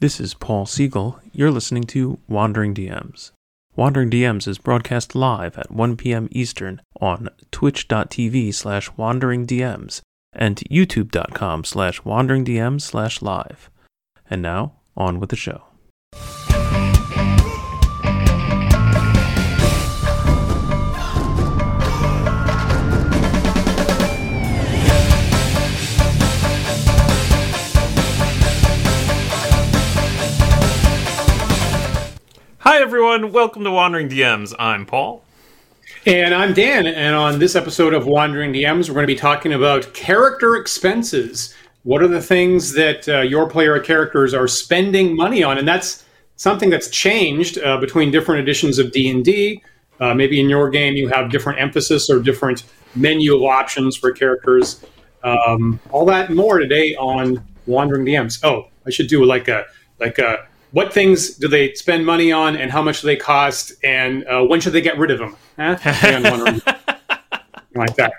This is Paul Siegel. You're listening to Wandering DMs. Wandering DMs is broadcast live at 1 p.m. Eastern on twitch.tv slash wanderingdms and youtube.com slash wanderingdms slash live. And now, on with the show. Everyone. Welcome to Wandering DMs. I'm Paul. And I'm Dan. And on this episode of Wandering DMs, we're going to be talking about character expenses. What are the things that uh, your player characters are spending money on? And that's something that's changed uh, between different editions of D&D. Uh, maybe in your game you have different emphasis or different menu of options for characters. Um, all that and more today on Wandering DMs. Oh, I should do like a like a what things do they spend money on and how much do they cost and uh, when should they get rid of them eh? like that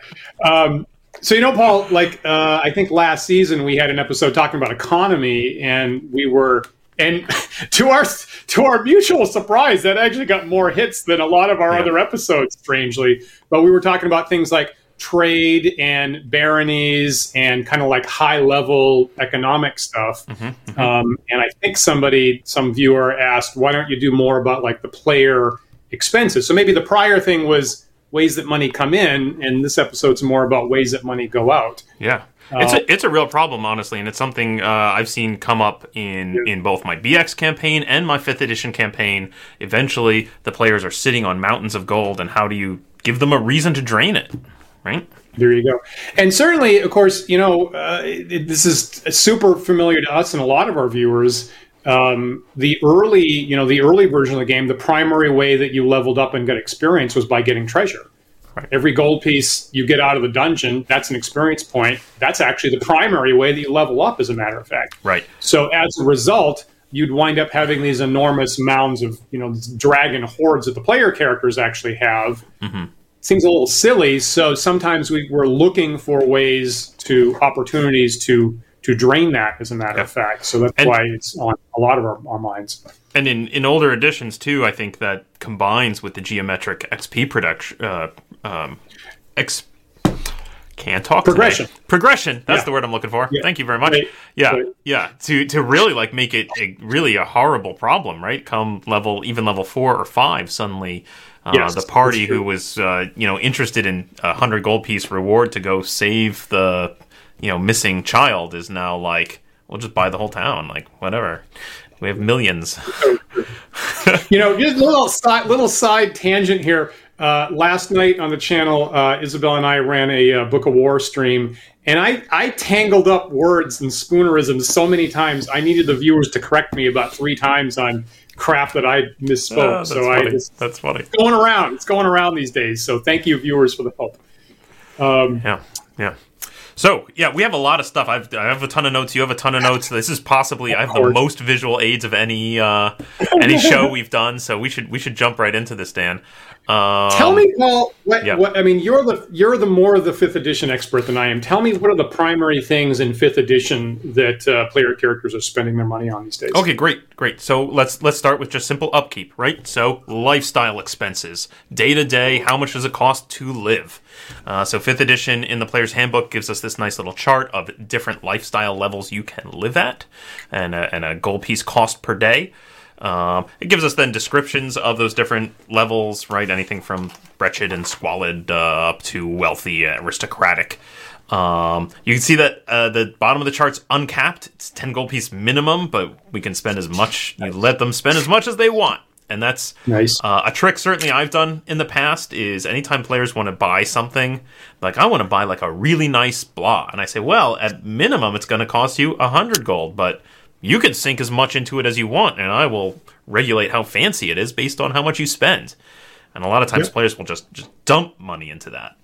um, so you know paul like uh, i think last season we had an episode talking about economy and we were and to our to our mutual surprise that actually got more hits than a lot of our yeah. other episodes strangely but we were talking about things like trade and baronies and kind of like high level economic stuff. Mm-hmm, mm-hmm. Um, and I think somebody, some viewer asked, why don't you do more about like the player expenses? So maybe the prior thing was ways that money come in, and this episode's more about ways that money go out. Yeah. It's a, uh, it's a real problem, honestly, and it's something uh, I've seen come up in, yeah. in both my BX campaign and my 5th edition campaign. Eventually, the players are sitting on mountains of gold, and how do you give them a reason to drain it? Right? There you go. And certainly, of course, you know, uh, it, this is super familiar to us and a lot of our viewers. Um, the early, you know, the early version of the game, the primary way that you leveled up and got experience was by getting treasure. Right. Every gold piece you get out of the dungeon, that's an experience point. That's actually the primary way that you level up, as a matter of fact. Right. So as a result, you'd wind up having these enormous mounds of, you know, dragon hordes that the player characters actually have. Mm-hmm seems a little silly. So sometimes we, we're looking for ways to opportunities to to drain that, as a matter yeah. of fact. So that's and, why it's on a lot of our, our minds. And in, in older editions too, I think that combines with the geometric XP production. Uh, um, X can't talk progression. Progression. That's yeah. the word I'm looking for. Yeah. Thank you very much. Right. Yeah, right. yeah. To to really like make it a, really a horrible problem, right? Come level even level four or five, suddenly uh, yes, the party who was uh, you know interested in a hundred gold piece reward to go save the you know missing child is now like we'll just buy the whole town like whatever. We have millions. You know just a little side little side tangent here. Uh, last night on the channel uh, isabel and i ran a uh, book of war stream and I, I tangled up words and spoonerisms so many times i needed the viewers to correct me about three times on crap that I misspoke. Oh, so funny. I just, that's funny. It's going around. It's going around these days. So thank you, viewers, for the help. Um, yeah, yeah. So yeah, we have a lot of stuff. I've I have a ton of notes. You have a ton of notes. This is possibly I have the most visual aids of any uh, any show we've done. So we should we should jump right into this, Dan. Um, Tell me, Paul. What, yeah. what, I mean, you're the you're the more of the fifth edition expert than I am. Tell me, what are the primary things in fifth edition that uh, player characters are spending their money on these days? Okay, great, great. So let's let's start with just simple upkeep, right? So lifestyle expenses, day to day. How much does it cost to live? Uh, so fifth edition in the player's handbook gives us this nice little chart of different lifestyle levels you can live at, and a, and a gold piece cost per day. Um, it gives us then descriptions of those different levels, right? Anything from wretched and squalid uh, up to wealthy, aristocratic. Um, you can see that uh, the bottom of the chart's uncapped. It's 10 gold piece minimum, but we can spend as much, you let them spend as much as they want. And that's nice. Uh, a trick certainly I've done in the past is anytime players want to buy something, like I want to buy like a really nice blah. And I say, well, at minimum, it's going to cost you a 100 gold, but you can sink as much into it as you want, and I will regulate how fancy it is based on how much you spend. And a lot of times, yep. players will just, just dump money into that.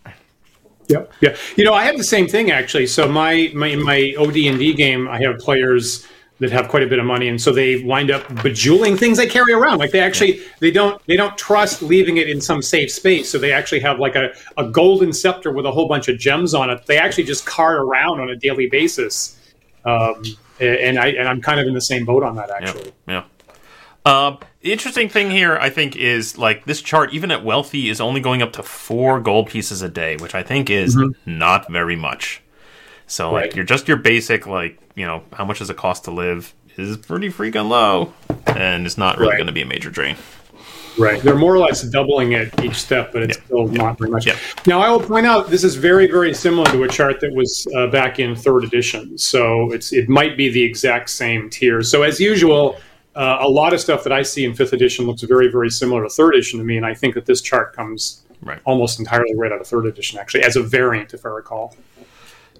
Yep. Yeah. You know, I have the same thing actually. So my my in my OD and D game, I have players that have quite a bit of money, and so they wind up bejeweling things they carry around. Like they actually yeah. they don't they don't trust leaving it in some safe space, so they actually have like a, a golden scepter with a whole bunch of gems on it. They actually just cart around on a daily basis Um, and I and I'm kind of in the same boat on that actually. Yeah. Um, the interesting thing here, I think, is like this chart, even at wealthy, is only going up to four gold pieces a day, which I think is Mm-hmm. not very much. So, like, Right. you're just your basic, like, you know, how much does it cost to live is pretty freaking low, and it's not really Right. going to be a major drain. Right. They're more or less doubling it each step, but it's Yeah. still not very much. Yeah. Now, I will point out this is very, very similar to a chart that was uh, back in third edition. So it's it might be the exact same tier. So as usual, uh, a lot of stuff that I see in fifth edition looks very, very similar to third edition to me, and I think that this chart comes Right. almost entirely right out of third edition, actually, as a variant, if I recall.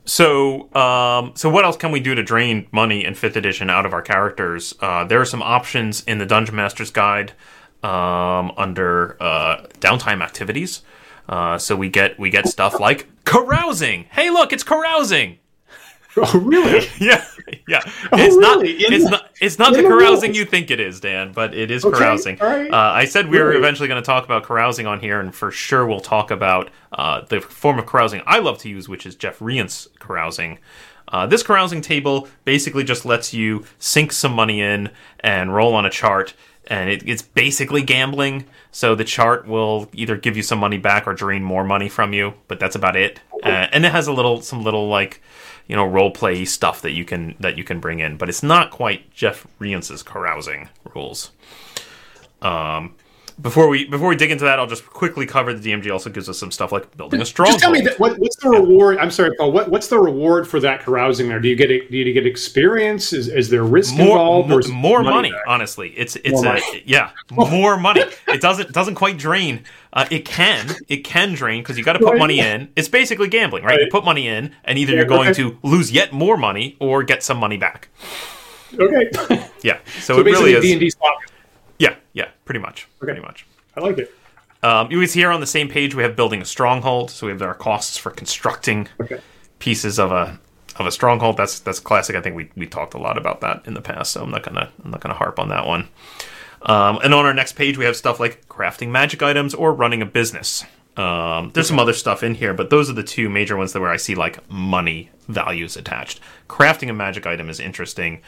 So, um, so what else can we do to drain money in fifth edition out of our characters? Uh, there are some options in the Dungeon Master's Guide um, under uh, downtime activities. Uh, so we get we get stuff like carousing. Hey, look, it's carousing. Oh, really? Yeah, yeah. Oh, it's not. In It's the- not. It's not the the carousing rules? you think it is, Dan. But it is Okay, carousing. right. Uh, I said we were eventually going to talk about carousing on here, and for sure we'll talk about uh, the form of carousing I love to use, which is Jeff Rients's carousing. Uh, this carousing table basically just lets you sink some money in and roll on a chart, and it, it's basically gambling. So the chart will either give you some money back or drain more money from you, but that's about it. Uh, and it has a little, some little like, you know, role play stuff that you can that you can bring in, but it's not quite Jeff Rients's carousing rules. Um, before we before we dig into that, I'll just quickly cover the DMG also gives us some stuff like building a stronghold. Just tell me that, what, what's the reward? I'm sorry, Paul. What, what's the reward for that carousing there? Do you get do you get experience? Is, is there risk more involved? more, or more money, back? honestly it's it's More a money. yeah more money it doesn't doesn't quite drain uh, it can it can drain because you got to put Right. money in it's basically gambling right you put money in and either Yeah, you're going okay. to lose yet more money or get some money back Okay. yeah so, so it really is D and D slot. Yeah pretty much pretty much I like it. um, you can see here on the same page we have building a stronghold so we have our costs for constructing Okay. pieces of a of a stronghold. That's that's classic. I think we, we talked a lot about that in the past, so I'm not gonna I'm not gonna harp on that one. Um, and on our next page, we have stuff like crafting magic items or running a business. Um, there's some other stuff in here, but those are the two major ones that where I see like money values attached. Crafting a magic item is interesting,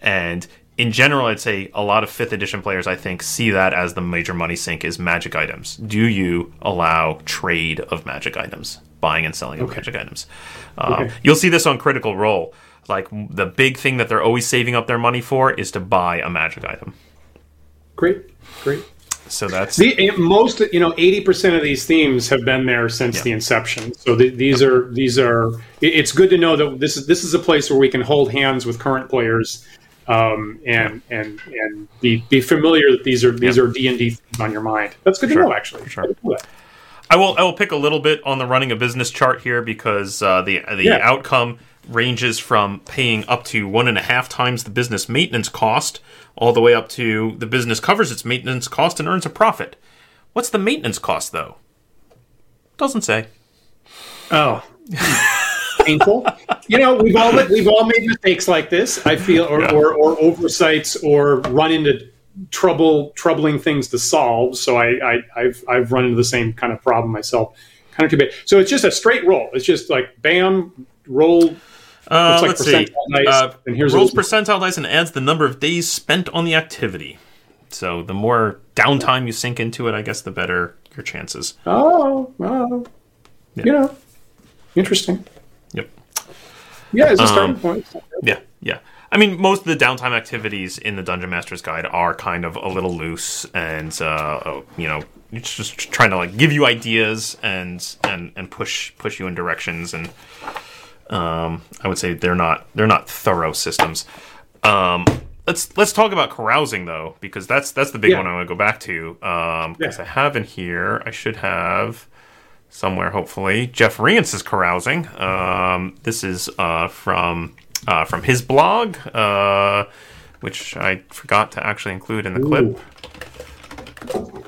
and in general, I'd say a lot of fifth edition players I think see that as the major money sink is magic items. Do you allow trade of magic items, buying and selling of magic items? Um, Okay. You'll see this on Critical Role. Like the big thing that they're always saving up their money for is to buy a magic item. Great. Great. So that's The most, you know, eighty percent of these themes have been there since Yeah. the inception. So the, these are these are. It's good to know that this is this is a place where we can hold hands with current players, um, and and and be be familiar that these are these Yeah. are D and D themes on your mind. That's good to know, actually. sure. I didn't know that. I will I will pick a little bit on the running a business chart here because uh, the the Yeah. outcome ranges from paying up to one and a half times the business maintenance cost, all the way up to the business covers its maintenance cost and earns a profit. What's the maintenance cost though? Doesn't say. Oh. Painful. You know, we've all we've all made mistakes like this. I feel, or, Yeah. or, or oversights, or run into trouble, troubling things to solve. So I, I, I've I've run into the same kind of problem myself. Kind of too bad. So it's just a straight roll. It's just like bam, roll. Uh, like let's see. dice, Uh, and here's rolls percentile dice and adds the number of days spent on the activity. So the more downtime you sink into it, I guess the better your chances. Oh, oh, Yeah. you know, interesting. Yeah, it's a starting Um, point. Yeah, yeah. I mean, most of the downtime activities in the Dungeon Master's Guide are kind of a little loose, and uh, uh, you know, it's just trying to like give you ideas and and and push push you in directions. And um, I would say they're not they're not thorough systems. Um, let's let's talk about carousing though, because that's that's the big Yeah. one I want to go back to. Because Yeah. I have in here, I should have somewhere hopefully Jeff Rients's carousing. Um, this is uh, from uh, from his blog, uh, which I forgot to actually include in the clip.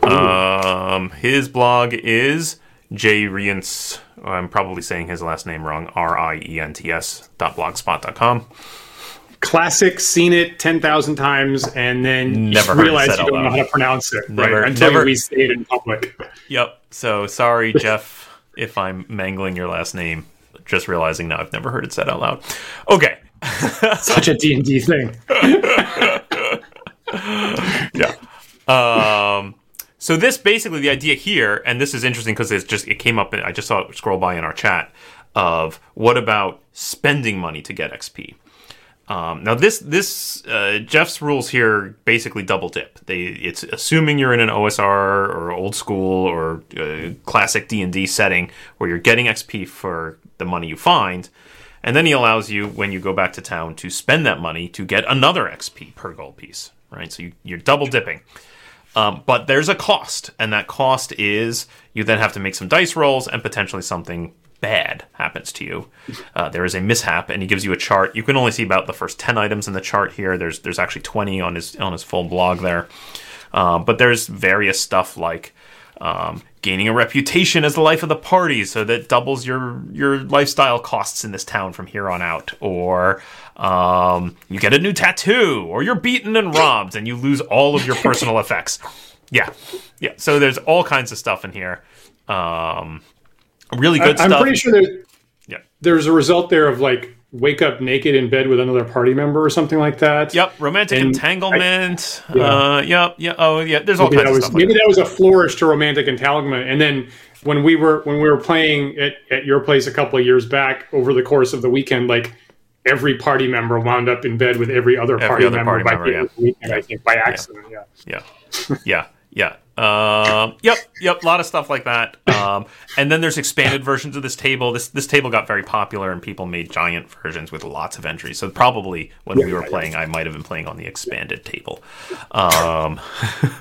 Um, his blog is J Rients. I'm probably saying his last name wrong. R I E N T S dot blogspot dot com. Classic, seen it ten thousand times, and then Never you realize you don't know how to pronounce it Never- right until never- we say it in public. Yep. So sorry, Jeff, if I'm mangling your last name. Just realizing now I've never heard it said out loud. Okay. Such a D and D thing. yeah. Um, so this basically the idea here, and this is interesting because it's just it came up. I just saw it scroll by in our chat of what about spending money to get XP. Um, now this this uh, Jeff's rules here basically double dip. They it's assuming you're in an OSR or old school or uh, classic D and D setting where you're getting XP for the money you find, and then he allows you when you go back to town to spend that money to get another XP per gold piece. Right, so you, you're double dipping. Um, but there's a cost, and that cost is you then have to make some dice rolls and potentially something bad happens to you. Uh, there is a mishap, and he gives you a chart. You can only see about the first ten items in the chart here. There's there's actually twenty on his on his full blog there, uh, but there's various stuff like. Um, gaining a reputation as the life of the party, so that doubles your your lifestyle costs in this town from here on out. Or um, you get a new tattoo, or you're beaten and robbed, and you lose all of your personal effects. Yeah, yeah. So there's all kinds of stuff in here. Um, really good I, stuff. I'm pretty sure that Yeah. there's a result there of like wake up naked in bed with another party member or something like that. Yep, romantic And entanglement. yeah. uh, yep, yeah. Oh, yeah. There's all Maybe kinds that of was stuff. Like maybe that was a flourish to romantic entanglement, and then when we were when we were playing at, at your place a couple of years back over the course of the weekend, like every party member wound up in bed with every other Every party other member party by member, the end of weekend, I think by accident. Yeah. Yeah, yeah, yeah. Um, yep, yep. A lot of stuff like that. Um, and then there's expanded versions of this table. This this table got very popular, and people made giant versions with lots of entries. So probably when we were playing, I might have been playing on the expanded table. Um,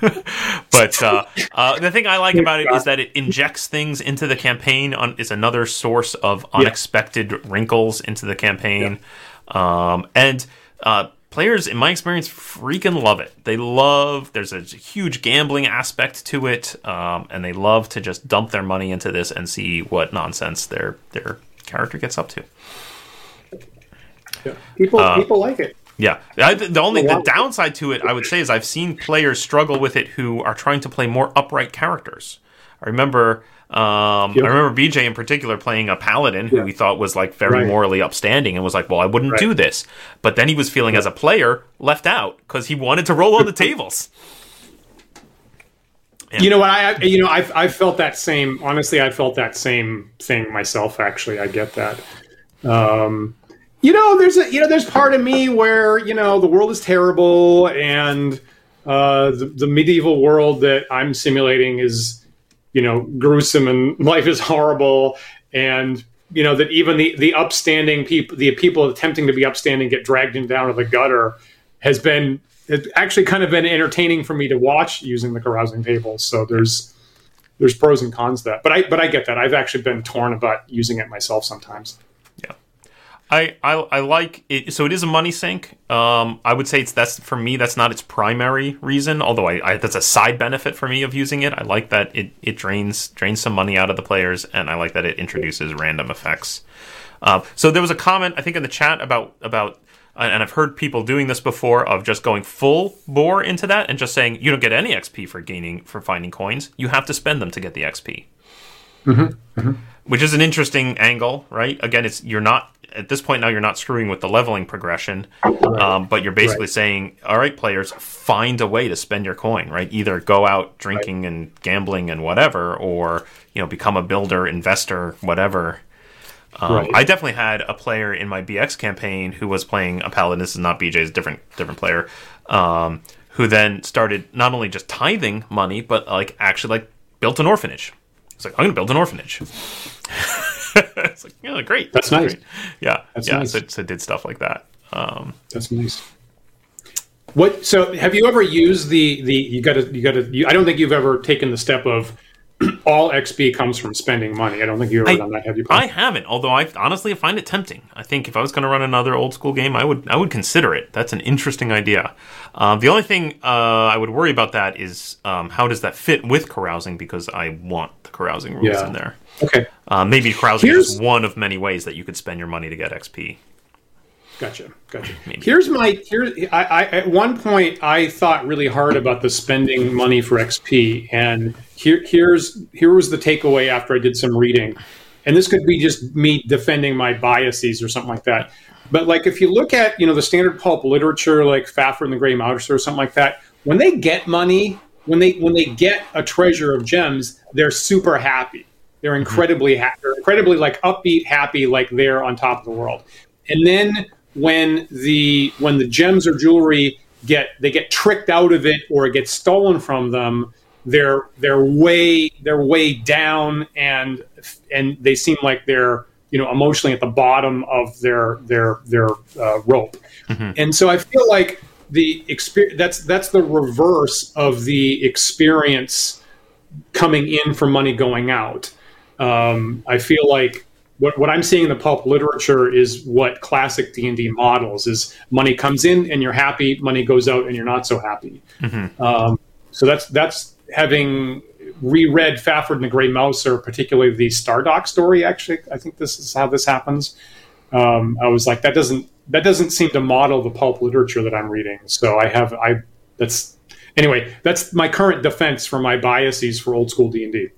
but uh, uh, the thing I like about it is that it injects things into the campaign. On is another source of unexpected wrinkles into the campaign, um, and. Uh, players in my experience freaking love it. They love there's a huge gambling aspect to it um, and they love to just dump their money into this and see what nonsense their their character gets up to. Yeah. People Uh, people like it. yeah. I, the only the downside to it i would say is i've seen players struggle with it who are trying to play more upright characters. I remember um, Yep. I remember BJ in particular playing a paladin who Yeah. he thought was like very Right. morally upstanding and was like, "Well, I wouldn't Right. do this," but then he was feeling as a player left out because he wanted to roll on the tables. Yeah. You know what? I I- you know I've I've felt that same. Honestly, I felt that same thing myself. Actually, I get that. Um, you know, there's a you know there's part of me where you know the world is terrible and uh, the the medieval world that I'm simulating is you know gruesome and life is horrible. And you know that even the the upstanding people the people attempting to be upstanding get dragged in down to the gutter has been it's actually kind of been entertaining for me to watch using the carousing tables so there's there's pros and cons to that. But i but i get that. I've actually been torn about using it myself sometimes I, I I like it. So it is a money sink. Um, I would say it's that's for me. That's not its primary reason. Although I, I that's a side benefit for me of using it. I like that it, it drains drains some money out of the players, and I like that it introduces random effects. Uh, so there was a comment I think in the chat about about and I've heard people doing this before of just going full bore into that and just saying you don't get any XP for gaining for finding coins. You have to spend them to get the XP which is an interesting angle, right? Again, it's you're not at this point now you're not screwing with the leveling progression, um, but you're basically Right. saying, all right, players, find a way to spend your coin, right? Either go out drinking and gambling and whatever, or you know become a builder, investor, whatever. Um, Right. I definitely had a player in my BX campaign who was playing a paladin. This is not BJ's different different player, um, who then started not only just tithing money, but like actually like built an orphanage. It's like I'm going to build an orphanage. it's like yeah, great. That's nice. great. Yeah, That's yeah. nice. So, so did stuff like that. Um, That's nice. What? So, have you ever used the the? You got to you got to. You, I don't think you've ever taken the step of all XP comes from spending money. I don't think you've ever I- done that. Have you? I haven't, although I honestly find it tempting. I think if I was going to run another old school game, I would I would consider it. That's an interesting idea. Um, the only thing uh, I would worry about that is um, how does that fit with carousing because I want the carousing rules Yeah. in there. Okay, Uh, maybe is Here's- just one of many ways that you could spend your money to get XP. gotcha, gotcha. Maybe. Here's my here. I, I at one point I thought really hard about the spending money for XP, and here here's here was the takeaway after I did some reading, and this could be just me defending my biases or something like that. But like if you look at you know the standard pulp literature like Fafhrd and the Grey Mouser or something like that, when they get money, when they when they get a treasure of gems, they're super happy. They're incredibly happy. They're incredibly like upbeat, happy, like they're on top of the world. And then when the when the gems or jewelry get they get tricked out of it or it gets stolen from them, they're they're way they're way down and and they seem like they're you know emotionally at the bottom of their their their uh, rope. Mm-hmm. And so I feel like the experience that's that's the reverse of the experience coming in for money going out. Um, I feel like what, what I'm seeing in the pulp literature is what classic D and D models is: money comes in and you're happy, money goes out and you're not so happy. Mm-hmm. Um, so that's that's having reread Fafhrd and the Grey Mouser, or particularly the Stardock story. Actually, I think this is how this happens. Um, I was like, that doesn't that doesn't seem to model the pulp literature that I'm reading. So I have I that's anyway that's my current defense for my biases for old school D and D.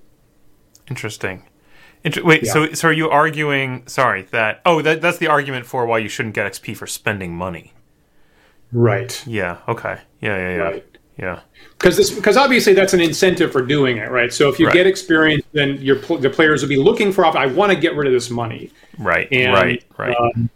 Interesting. Inter- wait, yeah. so so are you arguing? Sorry, that oh, that, that's the argument for why you shouldn't get XP for spending money. Right. Yeah. Okay. Yeah. Yeah. Yeah. Right. Yeah. Because this because obviously that's an incentive for doing it, right? So if you right. get experience, then your the players will be looking for. I want to get rid of this money. Right. And, right. Right. Um,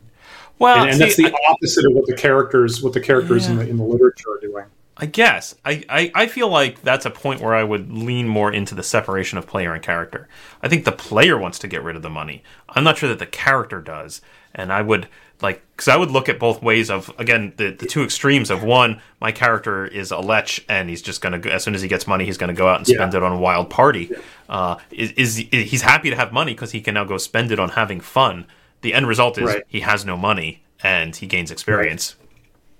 well, and, and see, that's the I, opposite of what the characters what the characters yeah. in the in the literature are doing. I guess. I, I, I feel like that's a point where I would lean more into the separation of player and character. I think the player wants to get rid of the money. I'm not sure that the character does. And I would like because I would look at both ways of again the, the two extremes of one my character is a lech and he's just gonna go, as soon as he gets money he's gonna go out and spend yeah. it on a wild party. Yeah. Uh, is, is, is, he's happy to have money because he can now go spend it on having fun. The end result is right. he has no money and he gains experience. Right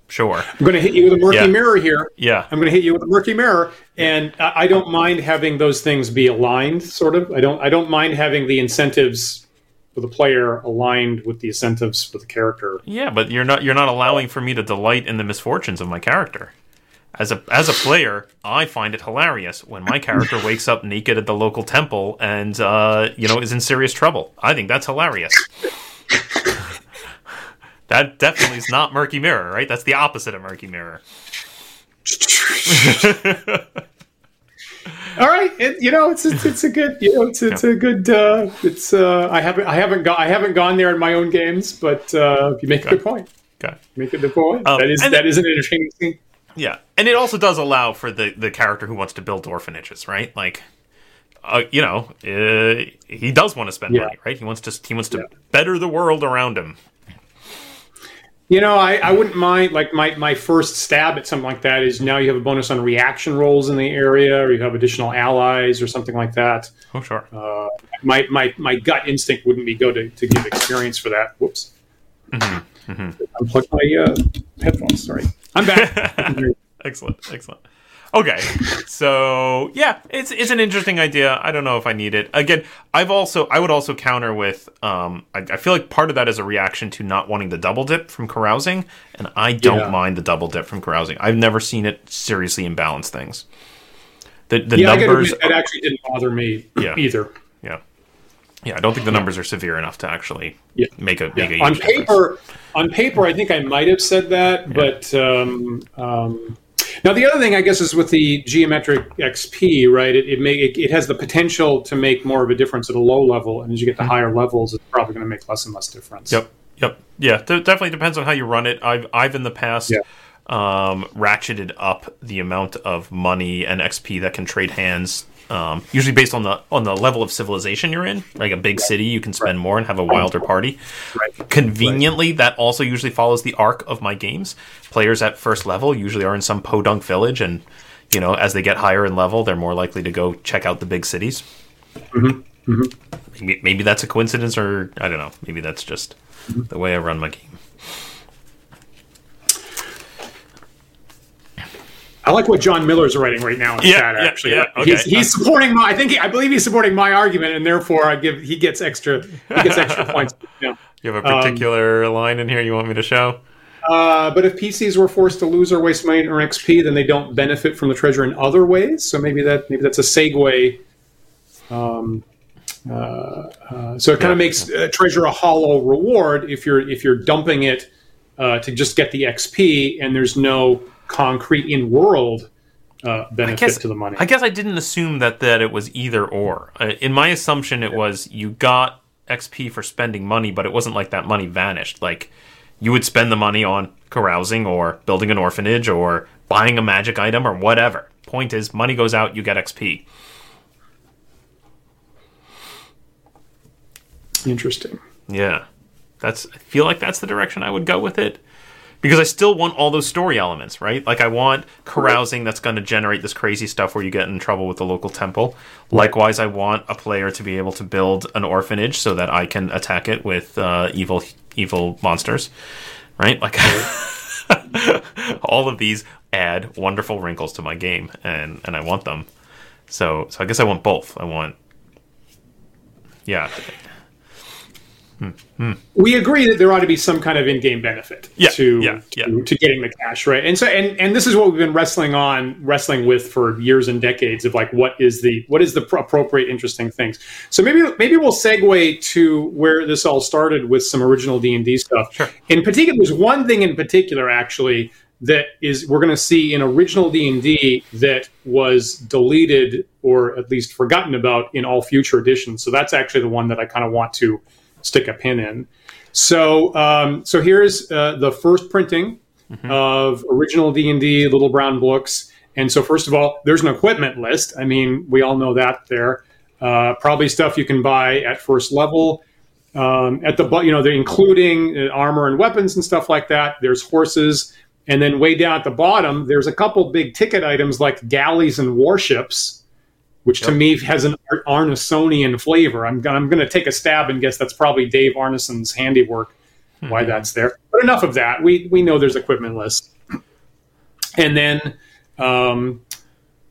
Sure. I'm going to hit you with a murky yeah. mirror here. Yeah. I'm going to hit you with a murky mirror, and I don't mind having those things be aligned. Sort of. I don't. I don't mind having the incentives for the player aligned with the incentives for the character. Yeah, but you're not. You're not allowing for me to delight in the misfortunes of my character. As a as a player, I find it hilarious when my character wakes up naked at the local temple and uh, you know is in serious trouble. I think that's hilarious. That definitely is not Murky Mirror, right? That's the opposite of Murky Mirror. All right, it, you know it's, it's, it's a good you know it's it's yeah. a good uh, it's uh, I haven't I haven't got I haven't gone there in my own games, but uh, you make okay. a good point. Okay, make a good point. Um, that is that is an entertaining thing. Yeah, and it also does allow for the the character who wants to build orphanages, right? Like, uh, you know, uh, he does want to spend yeah. money, right? He wants to he wants to yeah. better the world around him. You know, I, I wouldn't mind like my, my first stab at something like that is now you have a bonus on reaction rolls in the area, or you have additional allies or something like that. Oh, sure. Uh, my, my my gut instinct wouldn't be go to, to give experience for that. Whoops. Mm-hmm. Mm-hmm. Unplug my uh, headphones. Sorry, I'm back. excellent, excellent. Okay, so yeah, it's it's an interesting idea. I don't know if I need it. Again, I've also I would also counter with um, I, I, feel like part of that is a reaction to not wanting the double dip from carousing, and I don't yeah. mind the double dip from carousing. I've never seen it seriously imbalance things. The the yeah, numbers that actually didn't bother me yeah. either. Yeah. Yeah, I don't think the numbers are severe enough to actually yeah. make a make a on paper. Difference. On paper, I think I might have said that, but um, um, now, the other thing, I guess, is with the geometric XP, right? It it, may, it, it has the potential to make more of a difference at a low level, and as you get to mm-hmm. higher levels, it's probably going to make less and less difference. Yep, yep, yeah. It definitely depends on how you run it. I've I've in the past. Yeah. Um, ratcheted up the amount of money and XP that can trade hands um, usually based on the on the level of civilization you're in. Like a big city, you can spend more and have a wilder party. Right. Conveniently, that also usually follows the arc of my games. Players at first level usually are in some podunk village, and you know as they get higher in level, they're more likely to go check out the big cities. Mm-hmm. Mm-hmm. Maybe, maybe, that's a coincidence, or I don't know. Maybe that's just mm-hmm. the way I run my game. I like what John Miller's writing right now in the yeah, chat. Actually, yeah, yeah. Okay. he's, he's supporting my. I think he, I believe he's supporting my argument, and therefore I give he gets extra he gets extra points. Yeah. You have a particular um, line in here you want me to show? Uh, but if PCs were forced to lose or waste money or XP, then they don't benefit from the treasure in other ways. So maybe that maybe that's a segue. Um, Uh, uh, so it kind of makes uh, treasure a hollow reward if you're if you're dumping it uh, to just get the XP and there's no concrete in world uh, benefit guess- to the money. I guess I didn't assume that that it was either or. Uh, in my assumption, it was you got XP for spending money, but it wasn't like that money vanished. Like you would spend the money on carousing or building an orphanage or buying a magic item or whatever. Point is, money goes out, you get XP. Interesting. Yeah, that's. I feel like that's the direction I would go with it. Because I still want all those story elements, right? Like I want carousing that's going to generate this crazy stuff where you get in trouble with the local temple. Likewise, I want a player to be able to build an orphanage so that I can attack it with uh, evil evil monsters, right? Like all of these add wonderful wrinkles to my game, and and I want them. So so I guess I want both. I want yeah Hmm. we agree that there ought to be some kind of in-game benefit Yeah, to, yeah, to yeah. to getting the cash right? And so and and this is what we've been wrestling on wrestling with for years and decades of like what is the what is the pr- appropriate interesting things. So maybe maybe we'll segue to where this all started with some original d&d stuff. Sure. in particular there's one thing in particular actually that is we're going to see in original d&d that was deleted or at least forgotten about in all future editions. So that's actually the one that i kind of want to stick a pin in. So, um, so here's uh, the first printing of original D and D Little Brown books. And so, first of all, there's an equipment list. I mean, we all know that there. Uh, probably stuff you can buy at first level. Um, at the you know, they're including uh, armor and weapons and stuff like that. There's horses, and then way down at the bottom, there's a couple big ticket items like galleys and warships which to me has an Ar- Arnesonian flavor. I'm, I'm going to take a stab and guess that's probably Dave Arneson's handiwork. Why that's there, but enough of that. We we know there's equipment lists, and then um,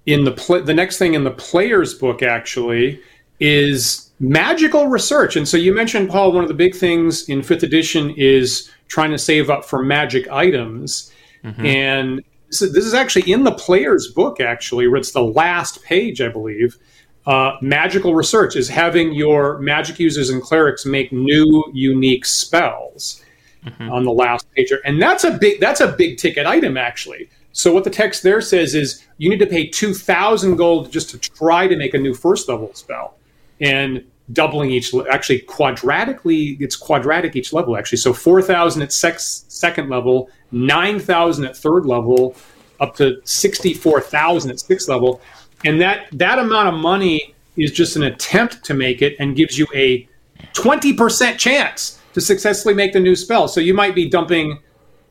in the pl- the next thing in the player's book actually is magical research. And so you mentioned Paul. One of the big things in fifth edition is trying to save up for magic items, and this is, this is actually in the player's book. Actually, where it's the last page, I believe. Uh, magical research is having your magic users and clerics make new unique spells on the last page, and that's a big that's a big ticket item actually. So what the text there says is you need to pay two thousand gold just to try to make a new first level spell, and doubling each actually quadratically it's quadratic each level actually. So four thousand at sex, second level, nine thousand at third level, up to sixty four thousand at sixth level, and that that amount of money is just an attempt to make it and gives you a 20% chance to successfully make the new spell. So you might be dumping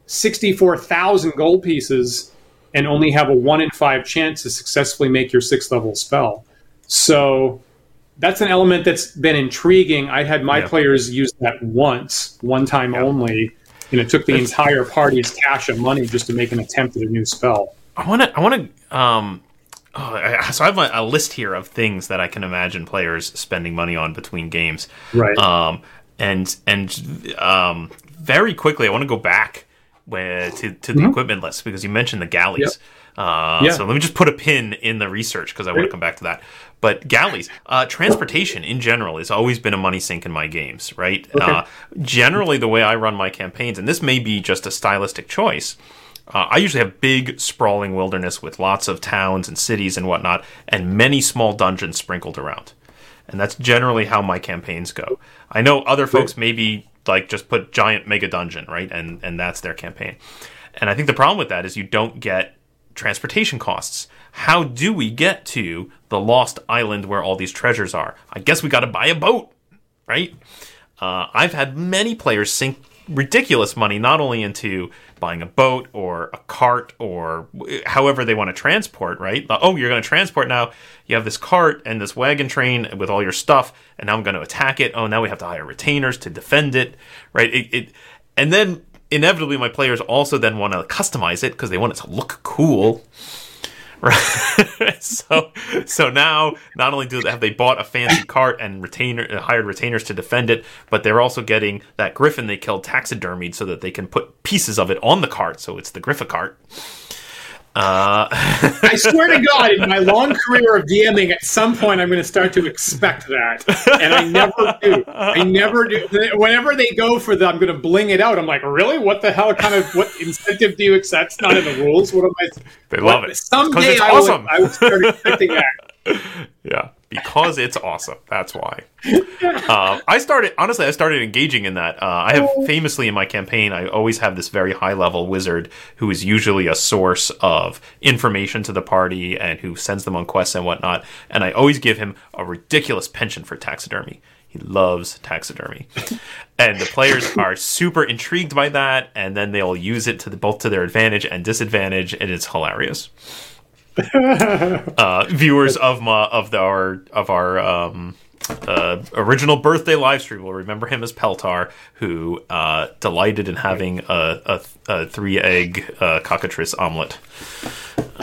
64,000 gold pieces and only have a 1 in 5 chance to successfully make your 6th level spell. So that's an element that's been intriguing. I had my Yeah. players use that once, one time only, and it took the It's- entire party's cash of money just to make an attempt at a new spell. I want to. I want to. Um, oh, I, so I have a, a list here of things that I can imagine players spending money on between games. Right. Um, and and um, very quickly, I want to go back where, to to the equipment list because you mentioned the galleys. Uh, Yeah. So let me just put a pin in the research because I want to come back to that. But galleys, uh, transportation in general has always been a money sink in my games, right? Uh, generally, the way I run my campaigns, and this may be just a stylistic choice, uh, I usually have big, sprawling wilderness with lots of towns and cities and whatnot, and many small dungeons sprinkled around. And that's generally how my campaigns go. I know other folks maybe like just put giant mega dungeon, right? And and that's their campaign. And I think the problem with that is you don't get transportation costs. How do we get to the lost island where all these treasures are? I guess we got to buy a boat, right? Uh, I've had many players sink ridiculous money not only into buying a boat or a cart or however they want to transport, right? Oh, you're going to transport now. You have this cart and this wagon train with all your stuff, and now I'm going to attack it. Oh, now we have to hire retainers to defend it, right? It, it and then inevitably my players also then want to customize it because they want it to look cool. Right. so so now not only do they have they bought a fancy cart and retainer uh, hired retainers to defend it, but they're also getting that griffin they killed taxidermied so that they can put pieces of it on the cart, so it's the griffa cart. Uh, I swear to God, in my long career of DMing, at some point I'm going to start to expect that, and I never do. I never do. Whenever they go for the, I'm going to bling it out. I'm like, really? What the hell kind of what incentive do you accept? It's not in the rules. What am I? they love what, it. Someday it's I awesome. will, I will start expecting that. Yeah, because it's awesome. That's why. Uh, I started honestly. I started engaging in that. Uh, I have famously in my campaign. I always have this very high level wizard who is usually a source of information to the party and who sends them on quests and whatnot. And I always give him a ridiculous penchant for taxidermy. He loves taxidermy, and the players are super intrigued by that. And then they'll use it to the, both to their advantage and disadvantage, and it's hilarious uh, viewers of my of the, our of our um, uh, original birthday live stream will remember him as Peltar, who uh, delighted in having a, a, a three egg uh, cockatrice omelet.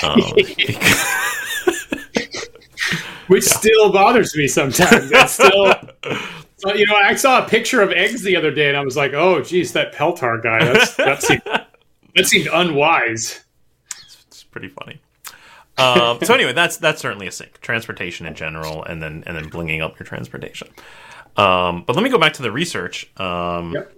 Um, which still bothers me sometimes. That's still, so, you know, I saw a picture of eggs the other day, and I was like, "Oh, geez, that Peltar guy. that seemed that seemed unwise." it's pretty funny. Um, so anyway, that's that's certainly a sink. Transportation in general, and then and then blinging up your transportation. Um, but let me go back to the research. Um, Yep.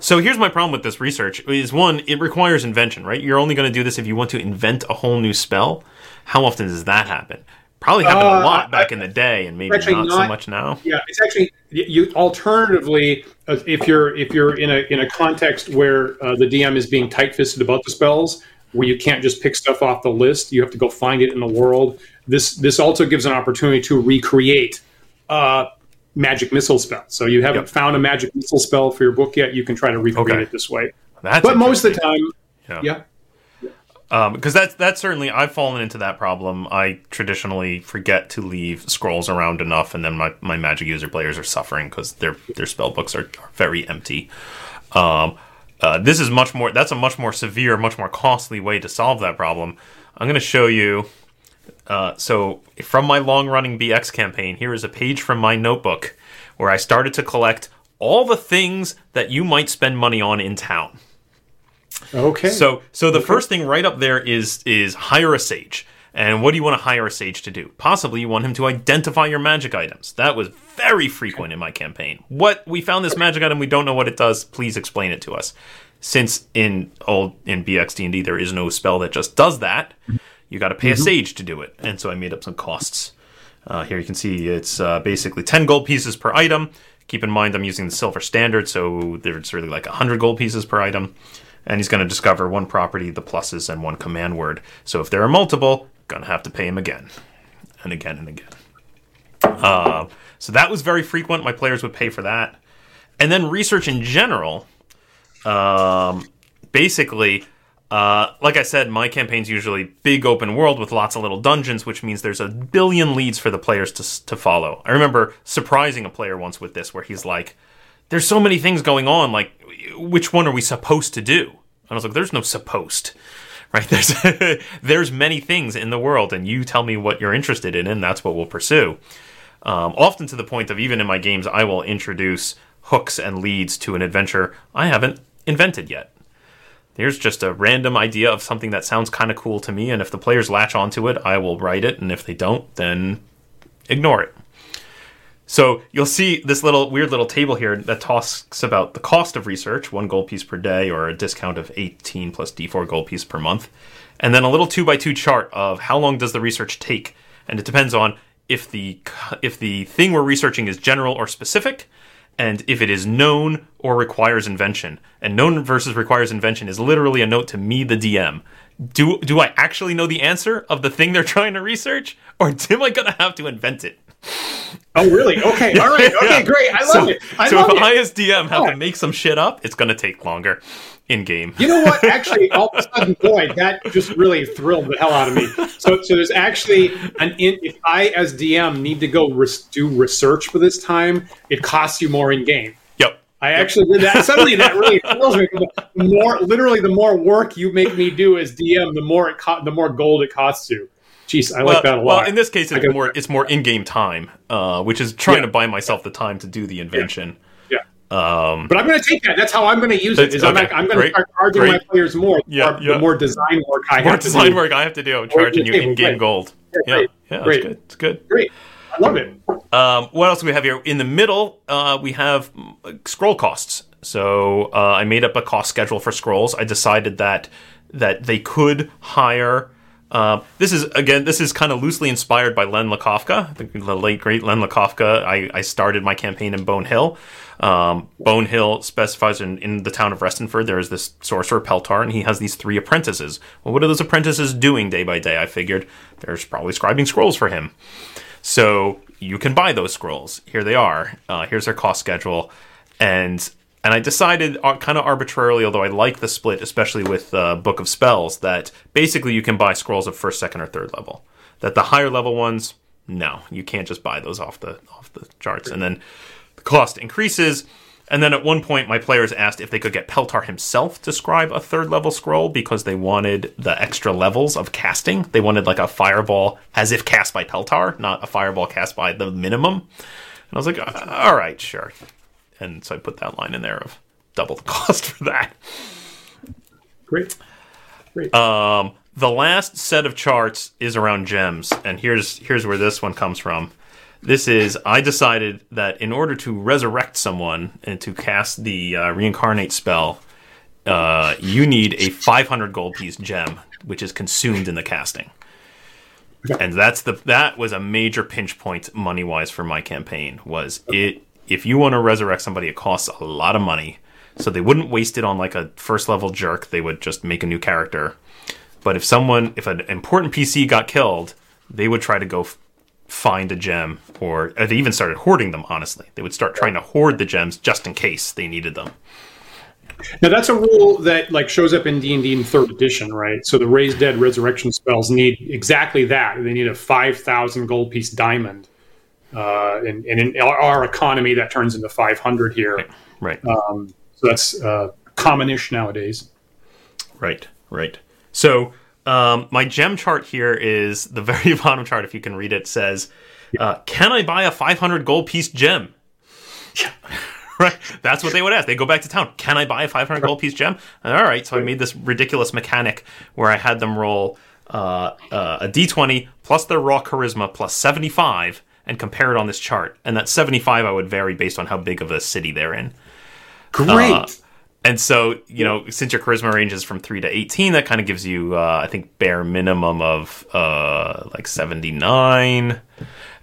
So here's my problem with this research: is one, it requires invention, right? You're only going to do this if you want to invent a whole new spell. How often does that happen? Probably happened Uh, a lot I- back in the day, and maybe Actually not, so much now. Yeah, it's actually you. Alternatively, uh, if you're if you're in a in a context where uh, the DM is being tight fisted about the spells, where you can't just pick stuff off the list, you have to go find it in the world. This this also gives an opportunity to recreate uh, magic missile spell. So you haven't Yep. found a magic missile spell for your book yet. You can try to recreate Okay. it this way. That's But most of the time, Yeah. yeah. because that's that's certainly I've fallen into that problem. I traditionally forget to leave scrolls around enough, and then my, my magic user players are suffering because their their spell books are, are very empty. Um, uh, this is much more. That's a much more severe, much more costly way to solve that problem. I'm going to show you. Uh, so from my long running BX campaign, here is a page from my notebook where I started to collect all the things that you might spend money on in town. Okay. So so the first thing right up there is is hire a sage. And what do you want to hire a sage to do? Possibly you want him to identify your magic items. That was very frequent in my campaign. What we found this magic item, we don't know what it does. Please explain it to us. Since in old in BX D&D there is no spell that just does that, you got to pay a sage to do it. And so I made up some costs. Uh, here you can see it's uh, basically 10 gold pieces per item. Keep in mind I'm using the silver standard, so there's really like 100 gold pieces per item. And he's going to discover one property, the pluses, and one command word. So if there are multiple, to have to pay him again and again and again. Uh, so that was very frequent. My players would pay for that. And then research in general, um, basically, uh, like I said, my campaign's usually big open world with lots of little dungeons, which means there's a billion leads for the players to, to follow. I remember surprising a player once with this, where he's like, "There's so many things going on. Like, which one are we supposed to do?" And I was like, "There's no supposed." Right there's there's many things in the world, and you tell me what you're interested in, and that's what we'll pursue. Um, often to the point of even in my games, I will introduce hooks and leads to an adventure I haven't invented yet. Here's just a random idea of something that sounds kind of cool to me, and if the players latch onto it, I will write it, and if they don't, then ignore it. So you'll see this little weird little table here that talks about the cost of research, one gold piece per day, or a discount of 18 plus D4 gold piece per month, and then a little two by two chart of how long does the research take, and it depends on if the if the thing we're researching is general or specific, and if it is known or requires invention. And known versus requires invention is literally a note to me, the DM. Do do I actually know the answer of the thing they're trying to research, or am I gonna have to invent it? Oh, really? Okay. All right. Okay. Great. I love so, it. I so love if it. I as DM have to make some shit up, it's gonna take longer in game. You know what? Actually, all of a sudden, boy, that just really thrilled the hell out of me. So, so there's actually an in. If I, as DM, need to go res- do research for this time, it costs you more in game. Yep. I actually did that. Suddenly, that really thrills me. The more, literally, the more work you make me do as DM, the more it co- the more gold it costs you. Jeez, I like that a lot. well, in this case, it's more it's more in-game time, uh, which is trying Yeah. to buy myself the time to do the invention. yeah. Um, but I'm going to take that. That's how I'm going to use it. Is Okay, I'm, I'm going to start charging great. my players more. Yeah, the yeah. more design work I more have to design do. work I have to do. I'm charging you in-game gold. Yeah, Yeah, great, yeah, great. good. It's good. Great. I love it. Um, what else do we have here? In the middle, uh, we have mm, scroll costs. So uh, I made up a cost schedule for scrolls. I decided that that they could hire. Uh, this is again, this is kind of loosely inspired by Len Lakofka, the, late great Len Lakofka. I, I started my campaign in Bone Hill. Um, Bone Hill specifies in, in the town of Restenford there is this sorcerer Peltar, and he has these three apprentices. Well, what are those apprentices doing day by day? I figured there's probably scribing scrolls for him. So you can buy those scrolls. Here they are. Uh, here's their cost schedule, and and I decided uh, kind of arbitrarily, although I like the split, especially with uh, Book of Spells, that basically you can buy scrolls of first, second, or third level. That the higher level ones, no, you can't just buy those off the off the charts, and then the cost increases. And then at one point, my players asked if they could get Peltar himself to scribe a third level scroll because they wanted the extra levels of casting. They wanted like a fireball as if cast by Peltar, not a fireball cast by the minimum. And I was like, "Uh, all right, sure. And so I put that line in there of double the cost for that. Great. Great. Um, the last set of charts is around gems, and here's here's where this one comes from. This is I decided that in order to resurrect someone and to cast the uh, reincarnate spell, uh, you need a 500 gold piece gem, which is consumed in the casting. And that's the that was a major pinch point money wise for my campaign. Was it if you want to resurrect somebody, it costs a lot of money. So they wouldn't waste it on like a first level jerk. They would just make a new character. But if someone, if an important PC got killed, they would try to go f- find a gem, or, or they even started hoarding them. Honestly, they would start trying to hoard the gems just in case they needed them. Now that's a rule that like shows up in D and D in third edition, right? So the raised dead resurrection spells need exactly that. They need a five thousand gold piece diamond, uh, and, and in our, economy that turns into five hundred here. Right, Um, so that's uh, commonish nowadays. right, right. So um, my gem chart here is the very bottom chart. If you can read it, says, uh, "Can I buy a 500 gold piece gem?" Yeah. right? That's what they would ask. They go back to town. Can I buy a 500 gold piece gem? All right. So I made this ridiculous mechanic where I had them roll uh, uh, a d20 plus their raw charisma plus 75 and compare it on this chart. And that 75 I would vary based on how big of a city they're in. Great. Uh, and so, you know, since your charisma ranges from 3 to 18, that kind of gives you, uh, I think, bare minimum of uh, like 79,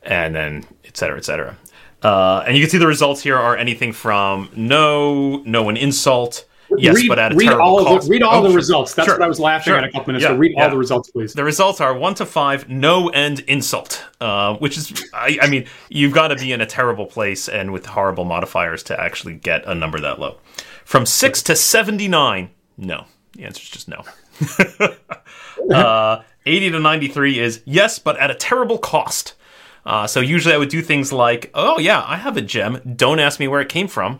and then et cetera, et cetera. Uh, and you can see the results here are anything from no, no an insult, yes, read, but at a read terrible all of cost. the, read all Oh, the sure, results. That's sure, what I was laughing sure. at a couple minutes Yeah, ago. Read yeah. all the results, please. The results are one to five, no and insult, uh, which is, I, I mean, you've got to be in a terrible place and with horrible modifiers to actually get a number that low. From six to 79, no. The answer is just no. uh, 80 to 93 is yes, but at a terrible cost. Uh, so usually I would do things like, oh, yeah, I have a gem. Don't ask me where it came from.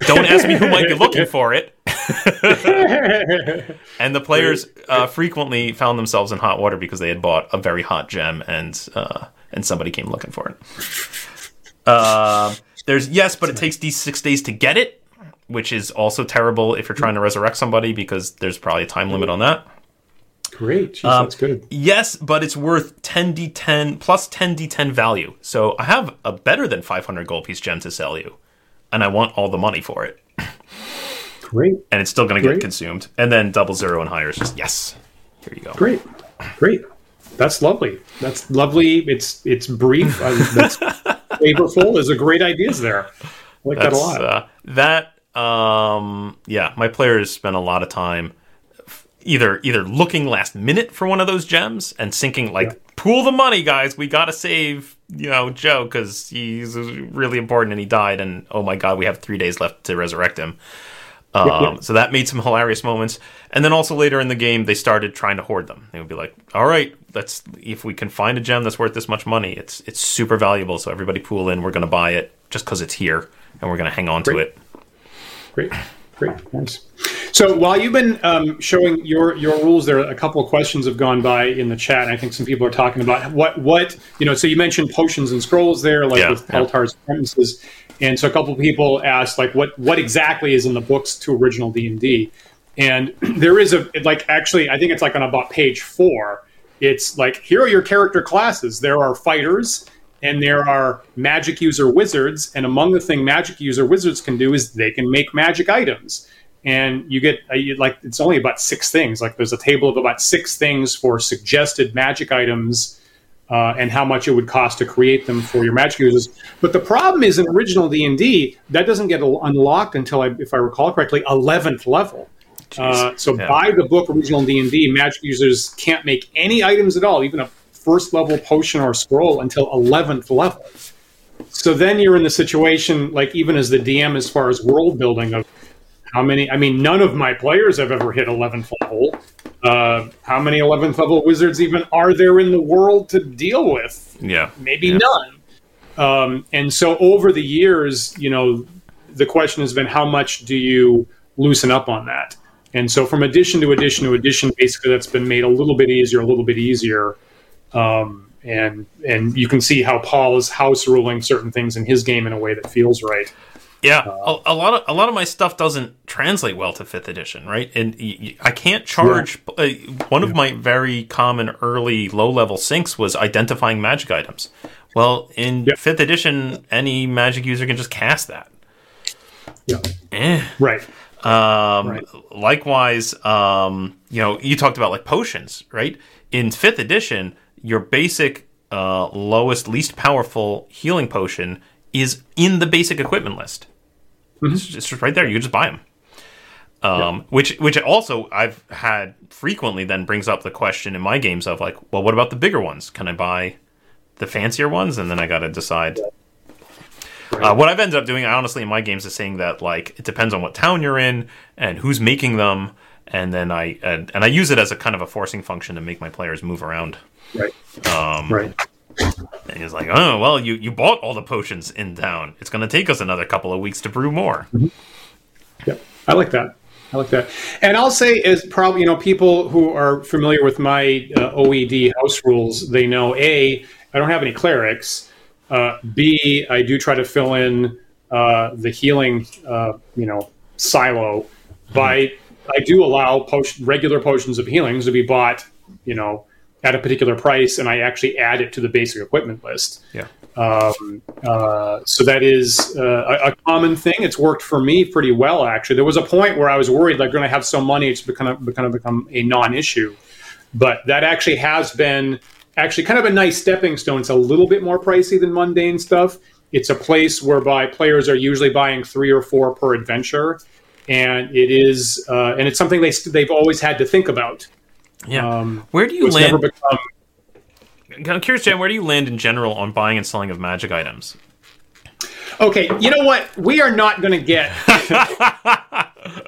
Don't ask me who might be looking for it. And the players uh, frequently found themselves in hot water because they had bought a very hot gem and uh, and somebody came looking for it. Uh, there's yes, but it takes these six days to get it, which is also terrible if you're trying to resurrect somebody because there's probably a time limit on that. Great. Jeez, Um, that's good. Yes, but it's worth 10d10 plus 10d10 value. So I have a better than 500 gold piece gem to sell you, and I want all the money for it. Great. And it's still going to get consumed. And then double zero and higher is just yes. Here you go. Great. Great. That's lovely. That's lovely. It's it's brief. That's flavorful. There's a great ideas there. I like that a lot. Uh, that um, yeah, my players spent a lot of time either either looking last minute for one of those gems and sinking like pool the money, guys. We gotta save you know Joe because he's really important and he died, and oh my god, we have three days left to resurrect him. Um, yeah. So that made some hilarious moments, and then also later in the game, they started trying to hoard them. They would be like, "All right, let's if we can find a gem that's worth this much money, it's it's super valuable. So everybody pool in. We're going to buy it just because it's here, and we're going to hang on to it." Great, great, thanks. So while you've been um, showing your your rules, there a couple of questions have gone by in the chat, and I think some people are talking about what what you know. So you mentioned potions and scrolls there, like Yeah, with yeah. Peltar's apprentices. And so a couple of people asked, like, what what exactly is in the books to original D and D? And there is a like actually, I think it's like on about page four. It's like here are your character classes. There are fighters and there are magic user wizards. And among the thing magic user wizards can do is they can make magic items. And you get uh, like it's only about six things. Like there's a table of about six things for suggested magic items uh, and how much it would cost to create them for your magic users. But the problem is in original D and D that doesn't get unlocked until, I, if I recall correctly, eleventh level. Uh, so yeah. by the book original D and D, magic users can't make any items at all, even a first level potion or scroll, until eleventh level. So then you're in the situation, like even as the DM, as far as world building of how many? I mean, none of my players have ever hit 11th level. Uh, how many 11th level wizards even are there in the world to deal with? Yeah. Maybe yeah. none. Um, and so over the years, you know, the question has been how much do you loosen up on that? And so from edition to edition to edition, basically that's been made a little bit easier, a little bit easier. Um, and and you can see how Paul is house ruling certain things in his game in a way that feels right. Yeah, uh, a, a, lot of a lot of my stuff doesn't translate well to fifth edition, right? And y- y- I can't charge. Yeah. Uh, one yeah. of my very common early low level sinks was identifying magic items. Well, in yeah. fifth edition, any magic user can just cast that. Yeah. Eh. Right. Um, right. Likewise, um, you know, you talked about like potions, right? In fifth edition, your basic, uh, lowest, least powerful healing potion is in the basic equipment list. Mm-hmm. It's, just, right there. You can just buy them. Um. Which, which also I've had frequently. Then brings up the question in my games of like, well, what about the bigger ones? Can I buy the fancier ones? And then I got to decide. Right. Uh, what I've ended up doing, honestly, in my games is saying that like it depends on what town you're in and who's making them, and then I and, and I use it as a kind of a forcing function to make my players move around. Right. Um, right. And he's like, oh, well, you, you bought all the potions in town. It's going to take us another couple of weeks to brew more. Mm-hmm. Yeah, I like that. I like that. And I'll say, is probably, you know, people who are familiar with my uh, OED house rules, they know A, I don't have any clerics. Uh, B, I do try to fill in uh, the healing, uh, you know, silo. Mm-hmm. I do allow potion, regular potions of healings to be bought, you know, at a particular price, and I actually add it to the basic equipment list. Yeah. Um, uh, so that is uh, a, a, common thing. It's worked for me pretty well, actually. There was a point where I was worried, like, going to have so money, it's of, kind of become a non-issue. But that actually has been actually kind of a nice stepping stone. It's a little bit more pricey than mundane stuff. It's a place whereby players are usually buying three or four per adventure, and it is, uh, and it's something they they've always had to think about. Yeah. Um, where do you land? Become... I'm curious, Jan. Where do you land in general on buying and selling of magic items? Okay, you know what? We are not going to get.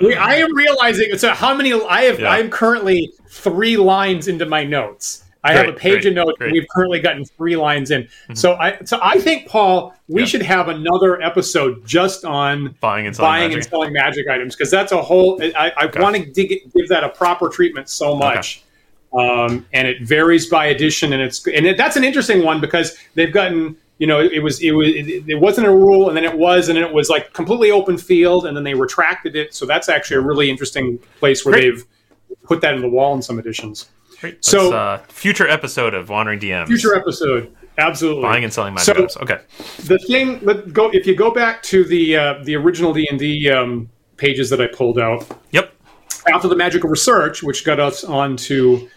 we, I am realizing. So, how many? I have. Yeah. I am currently three lines into my notes. I great, have a page great, of notes. Great. We've currently gotten three lines in. Mm-hmm. So I so I think Paul, we yeah. should have another episode just on buying and selling buying magic. and selling magic items because that's a whole. I, I okay. want to give that a proper treatment so much. Okay. Um, and it varies by edition, and it's and it, that's an interesting one because they've gotten you know it, it was it was it, it, wasn't a rule, and then it was, and then it was like completely open field, and then they retracted it. So that's actually a really interesting place where they've put that in the wall in some editions. Great. So, uh, future episode of Wandering DMs. Future episode, absolutely. Buying and selling magic so, items. Okay. The thing, let go. If you go back to the uh, the original D and D um, pages that I pulled out. Yep. After the magical research, which got us onto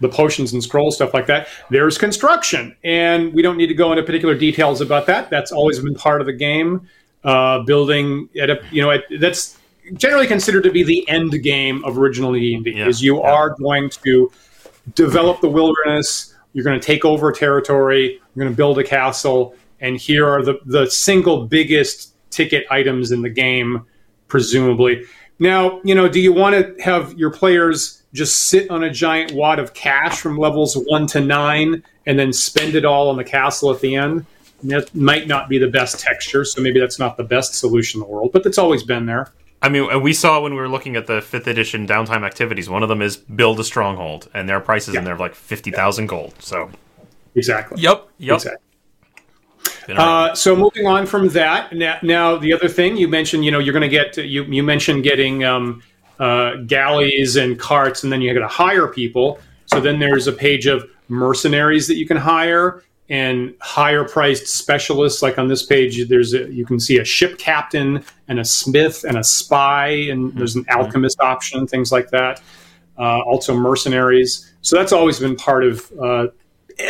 the potions and scrolls stuff like that. There's construction, and we don't need to go into particular details about that. That's always been part of the game. Uh, building at a you know at, that's generally considered to be the end game of original D and D. Is you yeah. are going to develop the wilderness. You're going to take over territory. You're going to build a castle. And here are the, the single biggest ticket items in the game, presumably. Now, you know, do you want to have your players just sit on a giant wad of cash from levels one to nine and then spend it all on the castle at the end? that might not be the best texture, so maybe that's not the best solution in the world, but that's always been there. I mean, we saw when we were looking at the fifth edition downtime activities. One of them is build a stronghold, and there are prices yeah. in there of like fifty thousand gold. So, exactly. Yep. Yep. Exactly. Uh, so moving on from that, now, now, the other thing you mentioned, you know, you're going to get you you mentioned getting um, uh, galleys and carts, and then you're going to hire people. So then there's a page of mercenaries that you can hire and higher priced specialists. Like on this page, there's a, you can see a ship captain and a smith and a spy, and there's an mm-hmm. alchemist option, things like that. Uh, also mercenaries. So that's always been part of. Uh,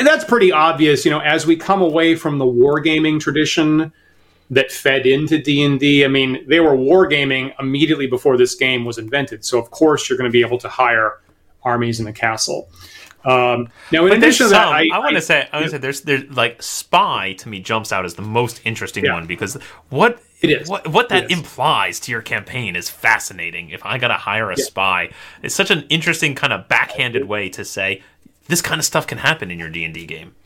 that's pretty obvious, you know. As we come away from the wargaming tradition that fed into D and I mean, they were wargaming immediately before this game was invented. So of course, you're going to be able to hire armies in the castle. Um, now, in but addition to that, I, I want to say, I want to say, there's, there's like spy to me jumps out as the most interesting yeah. one because what it is what, what that implies to your campaign is fascinating. If I got to hire a yeah. spy, it's such an interesting kind of backhanded way to say this kind of stuff can happen in your D and D game.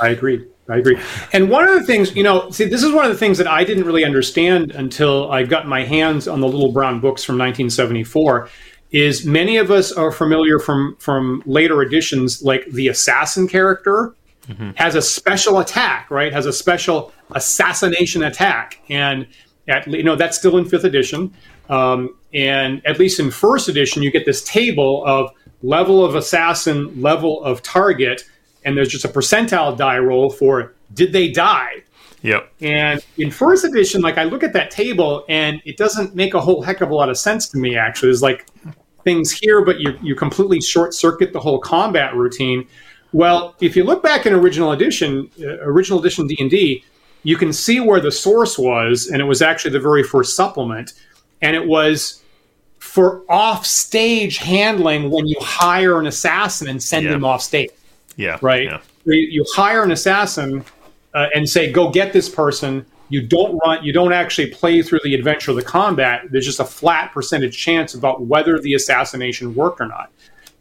I agree. I agree. And one of the things, you know, see, this is one of the things that I didn't really understand until I got my hands on the little brown books from 1974 is many of us are familiar from from later editions like the assassin character mm-hmm. has a special attack right? Has a special assassination attack. And at you know that's still in fifth edition. Um, and at least in first edition you get this table of level of assassin level of target and there's just a percentile die roll for did they die Yep. And in first edition, like I look at that table and it doesn't make a whole heck of a lot of sense to me. Actually, there's like things here, but you you completely short circuit the whole combat routine. Well, if you look back in original edition, uh, original edition D and D, you can see where the source was, and it was actually the very first supplement, and it was for off stage handling when you hire an assassin and send yeah. him off stage. Yeah. Right. Yeah. You hire an assassin uh, and say, "Go get this person." you don't run you don't actually play through the adventure of the combat. There's just a flat percentage chance about whether the assassination worked or not.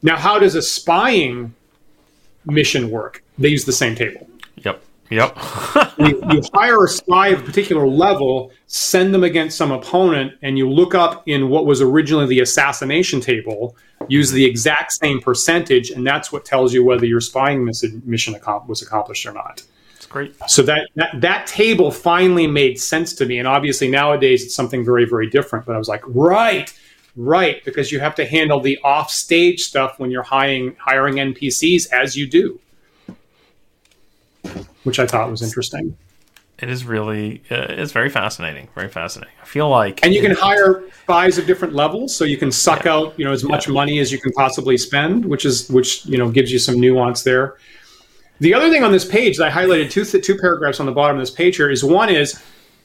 Now how does a spying mission work? They use the same table. Yep. Yep. You, you, hire a spy of a particular level send them against some opponent and you look up in what was originally the assassination table use the exact same percentage and that's what tells you whether your spying mission was accomplished or not great. So that, that that table finally made sense to me, and obviously nowadays it's something very very different. But I was like, right, right, because you have to handle the off stage stuff when you're hiring hiring NPCs as you do, which I thought was interesting. It is really uh, it's very fascinating, very fascinating. I feel like, and you can hire spies of different levels, so you can suck yeah. out you know as much yeah. money as you can possibly spend, which is which you know gives you some nuance there. The other thing on this page that I highlighted two two paragraphs on the bottom of this page here is one is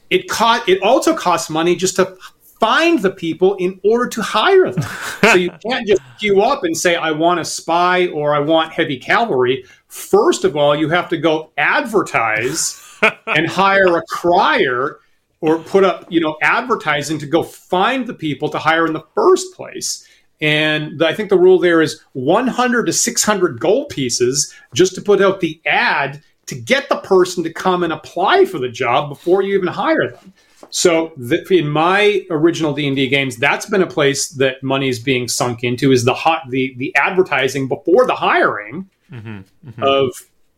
it caught it also costs money just to find the people in order to hire them. so you can't just queue up and say I want a spy or I want heavy cavalry. First of all, you have to go advertise and hire a crier or put up, you know, advertising to go find the people to hire in the first place. And I think the rule there is 100 to 600 gold pieces just to put out the ad to get the person to come and apply for the job before you even hire them. So in my original D&D games, that's been a place that money is being sunk into is the hot, the, the advertising before the hiring mm-hmm, mm-hmm. of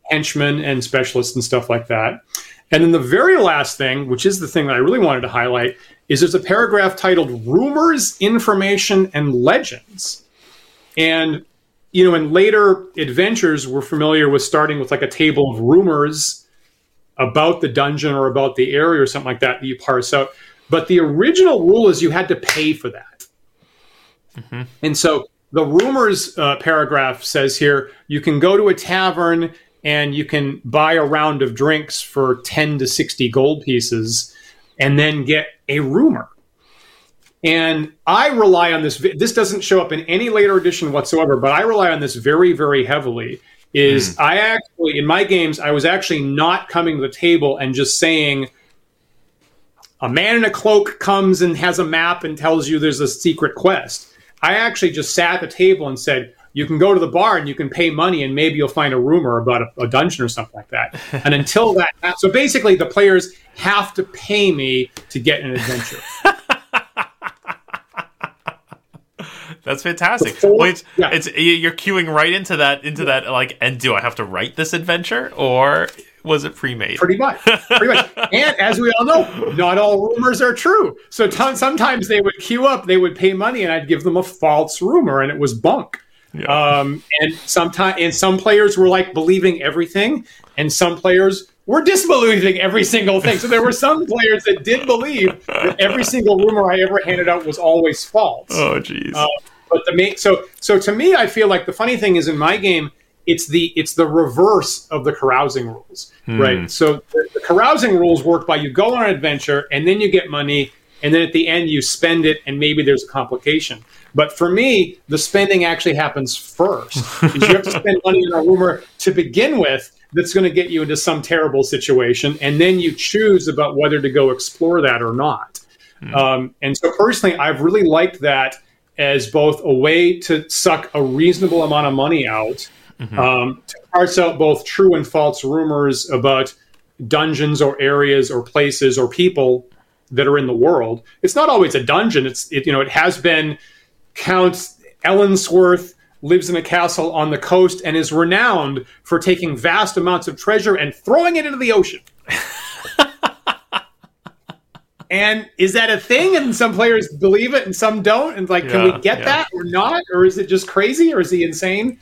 henchmen and specialists and stuff like that. And then the very last thing, which is the thing that I really wanted to highlight, is there's a paragraph titled Rumors, Information, and Legends. And, you know, in later adventures, we're familiar with starting with like a table of rumors about the dungeon or about the area or something like that that you parse out. But the original rule is you had to pay for that. Mm-hmm. And so the rumors uh, paragraph says here you can go to a tavern and you can buy a round of drinks for 10 to 60 gold pieces and then get a rumor. And I rely on this. This doesn't show up in any later edition whatsoever, but I rely on this very, very heavily. Is mm. I actually, in my games, I was actually not coming to the table and just saying, a man in a cloak comes and has a map and tells you there's a secret quest. I actually just sat at the table and said, you can go to the bar and you can pay money and maybe you'll find a rumor about a, a dungeon or something like that. and until that, so basically the players have to pay me to get an adventure. That's fantastic. Before, it's, yeah. it's, you're queuing right into that into that like and do I have to write this adventure or Was it pre-made? Pretty much. Pretty much. and as we all know, not all rumors are true. So t- sometimes they would queue up, they would pay money, and I'd give them a false rumor, and it was bunk. Yeah. Um, and sometimes, and some players were like believing everything, and some players were disbelieving every single thing. So there were some players that did believe that every single rumor I ever handed out was always false. Oh, jeez. Uh, but the main, so so to me, I feel like the funny thing is in my game, it's the it's the reverse of the carousing rules, hmm. right? So the, the carousing rules work by you go on an adventure and then you get money, and then at the end you spend it, and maybe there's a complication. But for me, the spending actually happens first. you have to spend money in a rumor to begin with that's going to get you into some terrible situation, and then you choose about whether to go explore that or not. Mm. Um, and so, personally, I've really liked that as both a way to suck a reasonable amount of money out, mm-hmm. um, to parse out both true and false rumors about dungeons or areas or places or people that are in the world. It's not always a dungeon. It's it, you know it has been Count Ellensworth lives in a castle on the coast and is renowned for taking vast amounts of treasure and throwing it into the ocean. and is that a thing? And some players believe it and some don't. And like, yeah, can we get yeah. that or not? Or is it just crazy or is he insane?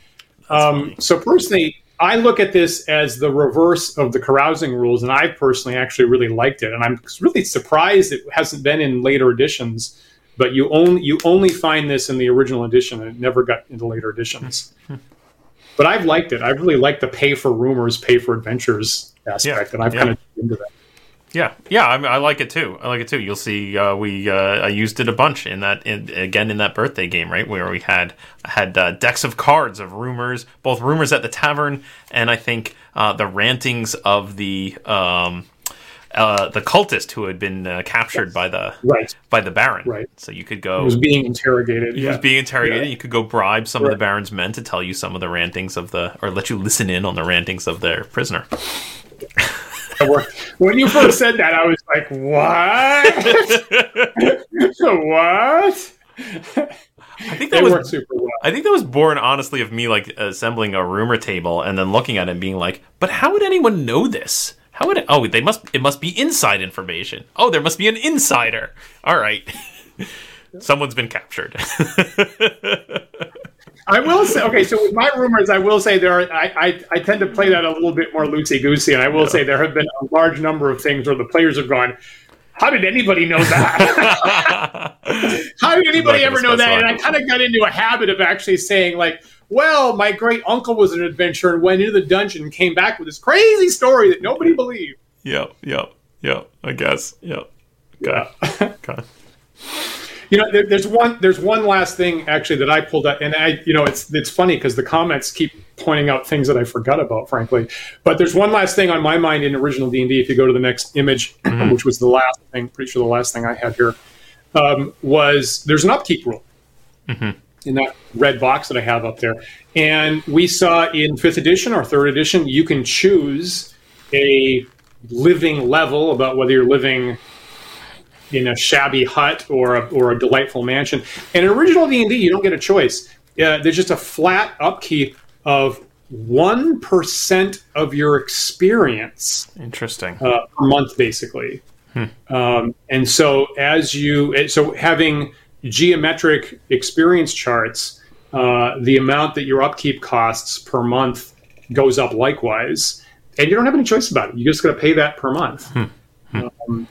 Um, so personally, I look at this as the reverse of the carousing rules, and I personally actually really liked it. And I'm really surprised it hasn't been in later editions but you only you only find this in the original edition and it never got into later editions but i've liked it i really like the pay for rumors pay for adventures aspect yeah, and i've yeah. kind of into that yeah, yeah, I, I, like it too. I like it too. You'll see, uh, we uh, I used it a bunch in that in, again in that birthday game, right, where we had had uh, decks of cards of rumors, both rumors at the tavern, and I think uh, the rantings of the um, uh, the cultist who had been uh, captured yes. by the right. by the Baron. Right. So you could go. He was being interrogated. He yeah. was being interrogated. Yeah. You could go bribe some right. of the Baron's men to tell you some of the rantings of the, or let you listen in on the rantings of their prisoner. when you first said that, I was like, "What? what?" I think that was super well. I think that was born honestly of me like assembling a rumor table and then looking at it and being like, "But how would anyone know this?" How would it? Oh, they must. It must be inside information. Oh, there must be an insider. All right, someone's been captured. I will say, okay. So with my rumors, I will say there are. I I, I tend to play that a little bit more loosey goosey, and I will yeah. say there have been a large number of things where the players have gone. How did anybody know that? How did anybody ever know that? And I kind of got into a habit of actually saying like well, my great uncle was an adventurer and went into the dungeon and came back with this crazy story that nobody believed. Yep, yep, yep. I guess. Yep. Okay. Yeah. You know, there, there's one. There's one last thing actually that I pulled up, and I, you know, it's it's funny because the comments keep pointing out things that I forgot about, frankly. But there's one last thing on my mind in original D and D. If you go to the next image, mm-hmm. which was the last thing, pretty sure the last thing I had here um, was there's an upkeep rule. Mm-hmm in that red box that I have up there. And we saw in fifth edition or third edition, you can choose a living level about whether you're living in a shabby hut or a, or a delightful mansion. And in original D&D, you don't get a choice. Uh, there's just a flat upkeep of 1% of your experience. Interesting. Uh, per month, basically. Hmm. Um, and so as you, so having geometric experience charts, uh, the amount that your upkeep costs per month goes up likewise, and you don't have any choice about it. You just got to pay that per month. Hmm. Hmm. Um,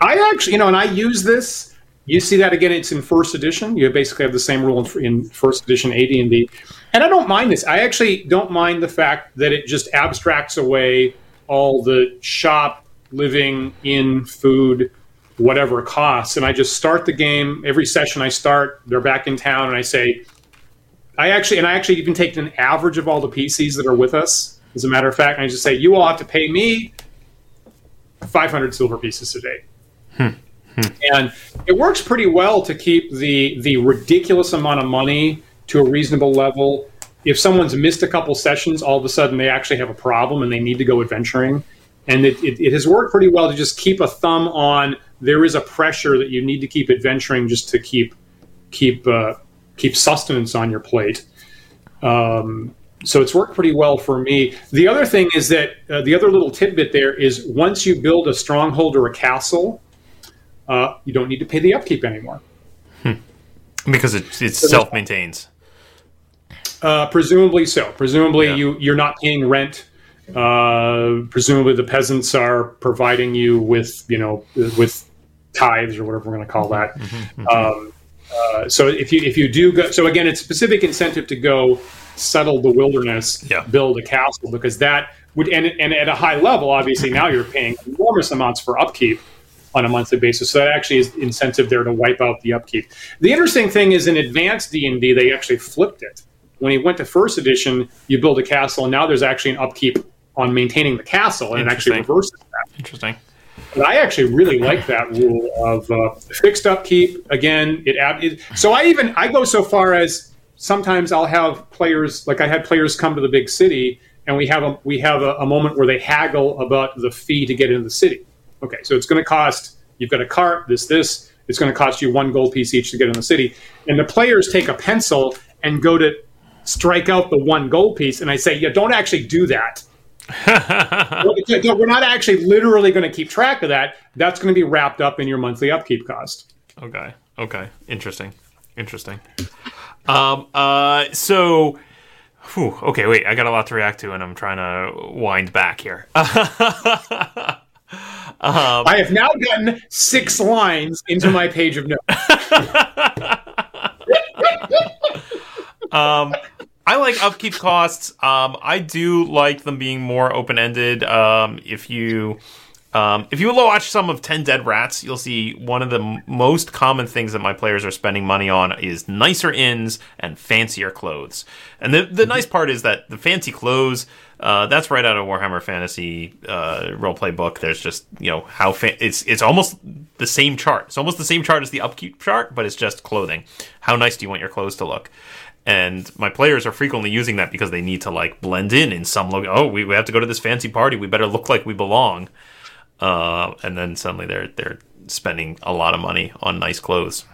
I actually, you know, and I use this. You see that again. It's in first edition. You basically have the same rule in, in first edition AD&D, and I don't mind this. I actually don't mind the fact that it just abstracts away all the shop, living, in, food, whatever it costs. And I just start the game. Every session I start, they're back in town, and I say, I actually, and I actually even take an average of all the PCs that are with us, as a matter of fact, and I just say, you all have to pay me 500 silver pieces a day. Hmm. Hmm. And it works pretty well to keep the the ridiculous amount of money to a reasonable level. If someone's missed a couple sessions, all of a sudden they actually have a problem and they need to go adventuring. And it, it, it has worked pretty well to just keep a thumb on there is a pressure that you need to keep adventuring just to keep keep uh, keep sustenance on your plate. Um, so it's worked pretty well for me. The other thing is that uh, the other little tidbit there is once you build a stronghold or a castle, uh, you don't need to pay the upkeep anymore because it it self maintains. Uh, presumably so. Presumably Yeah. you you're not paying rent. Uh, presumably the peasants are providing you with you know with tithes or whatever we're going to call that. Um, uh, so if you if you do go, so again, it's a specific incentive to go settle the wilderness, Yeah. build a castle because that would and and at a high level, obviously now you're paying enormous amounts for upkeep on a monthly basis. So that actually is incentive there to wipe out the upkeep. The interesting thing is in advanced D and D, they actually flipped it. When you went to first edition, you build a castle, and now there's actually an upkeep on maintaining the castle, and it actually reverses that. Interesting. But I actually really like that rule of uh, fixed upkeep. Again, it, it. So I even I go so far as sometimes I'll have players like I had players come to the big city, and we have a we have a, a moment where they haggle about the fee to get into the city. Okay, so it's going to cost. You've got a cart. This this. It's going to cost you one gold piece each to get in the city, and the players take a pencil and go to strike out the one gold piece, and I say, yeah, don't actually do that. We're not actually literally going to keep track of that. That's going to be wrapped up in your monthly upkeep cost. Okay. Okay. Interesting. Interesting. Um. Uh. So. Whew, okay. Wait. I got a lot to react to, and I'm trying to wind back here. I have now gotten six lines into my page of notes. Um, I like upkeep costs. Um, I do like them being more open ended. Um, if you um, if you watch some of Ten Dead Rats, you'll see one of the m- most common things that my players are spending money on is nicer inns and fancier clothes. And the the nice part is that the fancy clothes. Uh, that's right out of Warhammer Fantasy uh, roleplay book. There's just you know how fa- it's it's almost the same chart. It's almost the same chart as the upkeep chart, but it's just clothing. How nice do you want your clothes to look? And my players are frequently using that because they need to like blend in in some look. Oh, we, we have to go to this fancy party. We better look like we belong. Uh, and then suddenly they're they're spending a lot of money on nice clothes.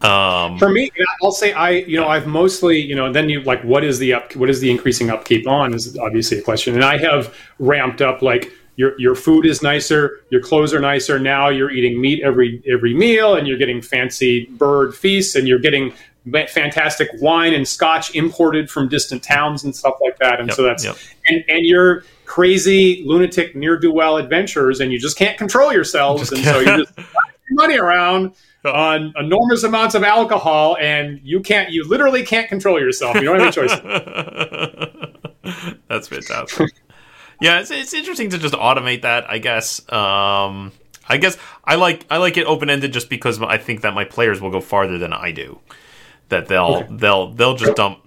Um, For me, I'll say I, you know, I've mostly, you know, and then you like, what is the up, what is the increasing upkeep on is obviously a question, and I have ramped up like your your food is nicer, your clothes are nicer. Now you're eating meat every every meal, and you're getting fancy bird feasts, and you're getting fantastic wine and scotch imported from distant towns and stuff like that. And Yep, so that's yep. and and you're crazy lunatic near do well adventurers, and you just can't control yourselves, and so you're just money around on enormous amounts of alcohol and you can't you literally can't control yourself you don't have a choice That's fantastic. yeah, it's, it's interesting to just automate that. I guess. Um, I guess I like I like it open ended just because I think that my players will go farther than I do. That they'll they'll they'll just dump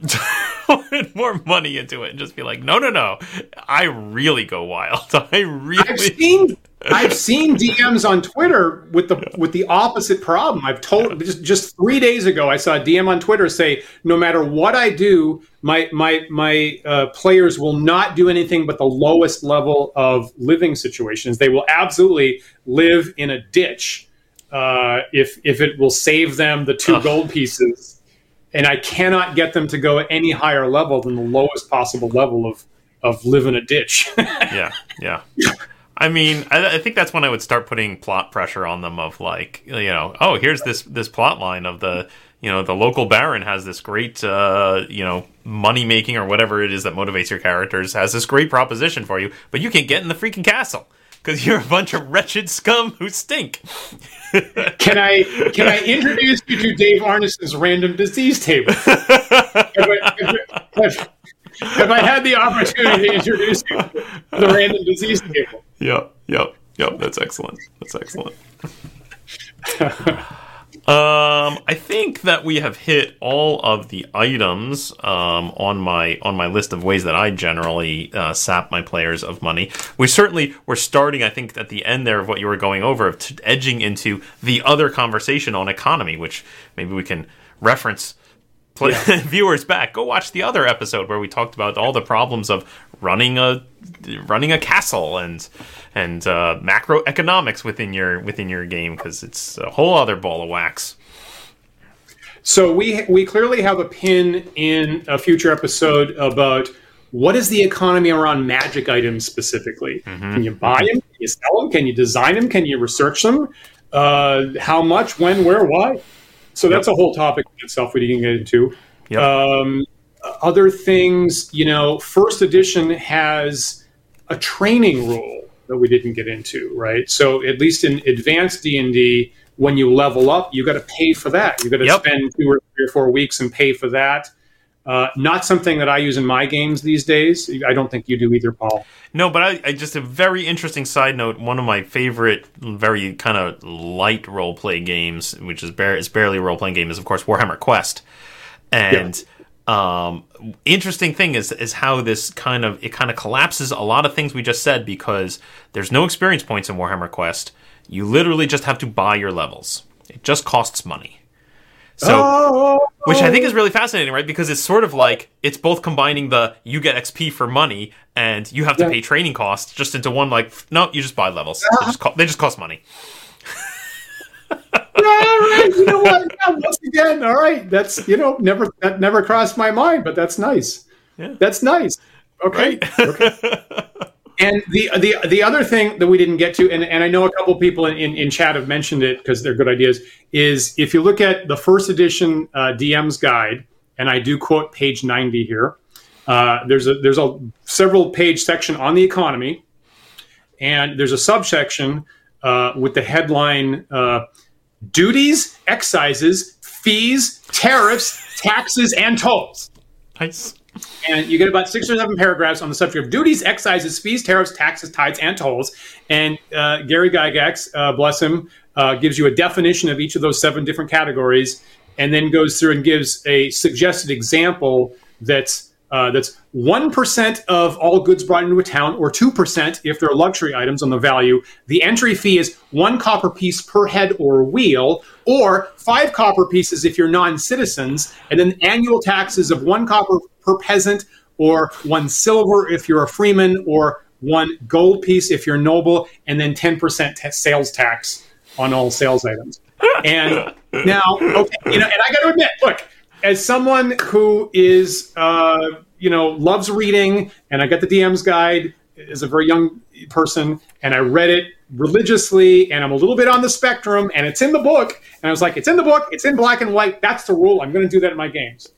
more money into it and just be like, no, no, no, I really go wild. I really. i've seen i've seen dms on twitter with the with the opposite problem. I've told just just three days ago i saw a dm on twitter say no matter what i do my my my uh, players will not do anything but the lowest level of living situations. They will absolutely live in a ditch uh, if if it will save them the two Ugh. gold pieces and I cannot get them to go any higher level than the lowest possible level of of live in a ditch. yeah, yeah. I mean, I, I think that's when I would start putting plot pressure on them of like, you know, oh, here's this this plot line of the, you know, the local baron has this great, uh, you know, money making or whatever it is that motivates your characters has this great proposition for you, but you can't get in the freaking castle because you're a bunch of wretched scum who stink. can I can I introduce you to Dave Arneson's random disease table? have, I, have- have I had the opportunity to introduce you to the random disease table? Yep, yep, yep. That's excellent. That's excellent. um, I think that we have hit all of the items um, on my on my list of ways that I generally uh, sap my players of money. We certainly we're starting. I think at the end there of what you were going over, of edging into the other conversation on economy, which maybe we can reference play, viewers back. Go watch the other episode where we talked about all the problems of running a running a castle and and uh, macroeconomics within your within your game because it's a whole other ball of wax. So we we clearly have a pin in a future episode about what is the economy around magic items specifically. Mm-hmm. Can you buy them? Can you sell them? Can you design them? Can you research them? Uh, how much? When? Where? Why? So that's yep. a whole topic in itself we can get into. Yep. Um, other things, you know, first edition has a training rule that we didn't get into, right? So at least in advanced D and D, when you level up, you got to pay for that. You got to yep. spend two or three or four weeks and pay for that. Uh, not something that I use in my games these days. I don't think you do either, Paul. No, but I, I just a very interesting side note. One of my favorite, very kind of light role play games, which is, bar- is barely a role playing game, is of course Warhammer Quest. And um, interesting thing is is how this kind of it kind of collapses a lot of things we just said because there's no experience points in Warhammer Quest. You literally just have to buy your levels. It just costs money. So, oh, which I think is really fascinating, right? Because it's sort of like it's both combining the you get XP for money and you have to yeah. pay training costs just into one. Like, no, you just buy levels. Uh-huh. They, just co- they just cost money. yeah, right. You know what? Yeah, once again, all right. That's you know never that never crossed my mind, but that's nice. Yeah. That's nice. Okay. Right? okay. And the the the other thing that we didn't get to, and, and I know a couple people in, in, in chat have mentioned it because they're good ideas, is if you look at the first edition uh, DM's guide, and I do quote page ninety here. Uh, there's a there's a several page section on the economy, and there's a subsection uh, with the headline uh, "Duties, Excises, Fees, Tariffs, Taxes, and Tolls." Nice and you get about six or seven paragraphs on the subject of duties, excises, fees, tariffs, taxes, tithes, and tolls. And uh, Gary Gygax, uh, bless him, uh, gives you a definition of each of those seven different categories, and then goes through and gives a suggested example that's uh, that's 1% of all goods brought into a town, or 2% if they're luxury items on the value. The entry fee is one copper piece per head or wheel, or five copper pieces if you're non citizens, and then annual taxes of one copper per peasant, or one silver if you're a freeman, or one gold piece if you're noble, and then 10% t- sales tax on all sales items. And now, okay, you know, and I got to admit, look, as someone who is, uh, you know, loves reading, and I got the DM's guide as a very young person, and I read it religiously, and I'm a little bit on the spectrum, and it's in the book, and I was like, it's in the book, it's in black and white. That's the rule. I'm going to do that in my games.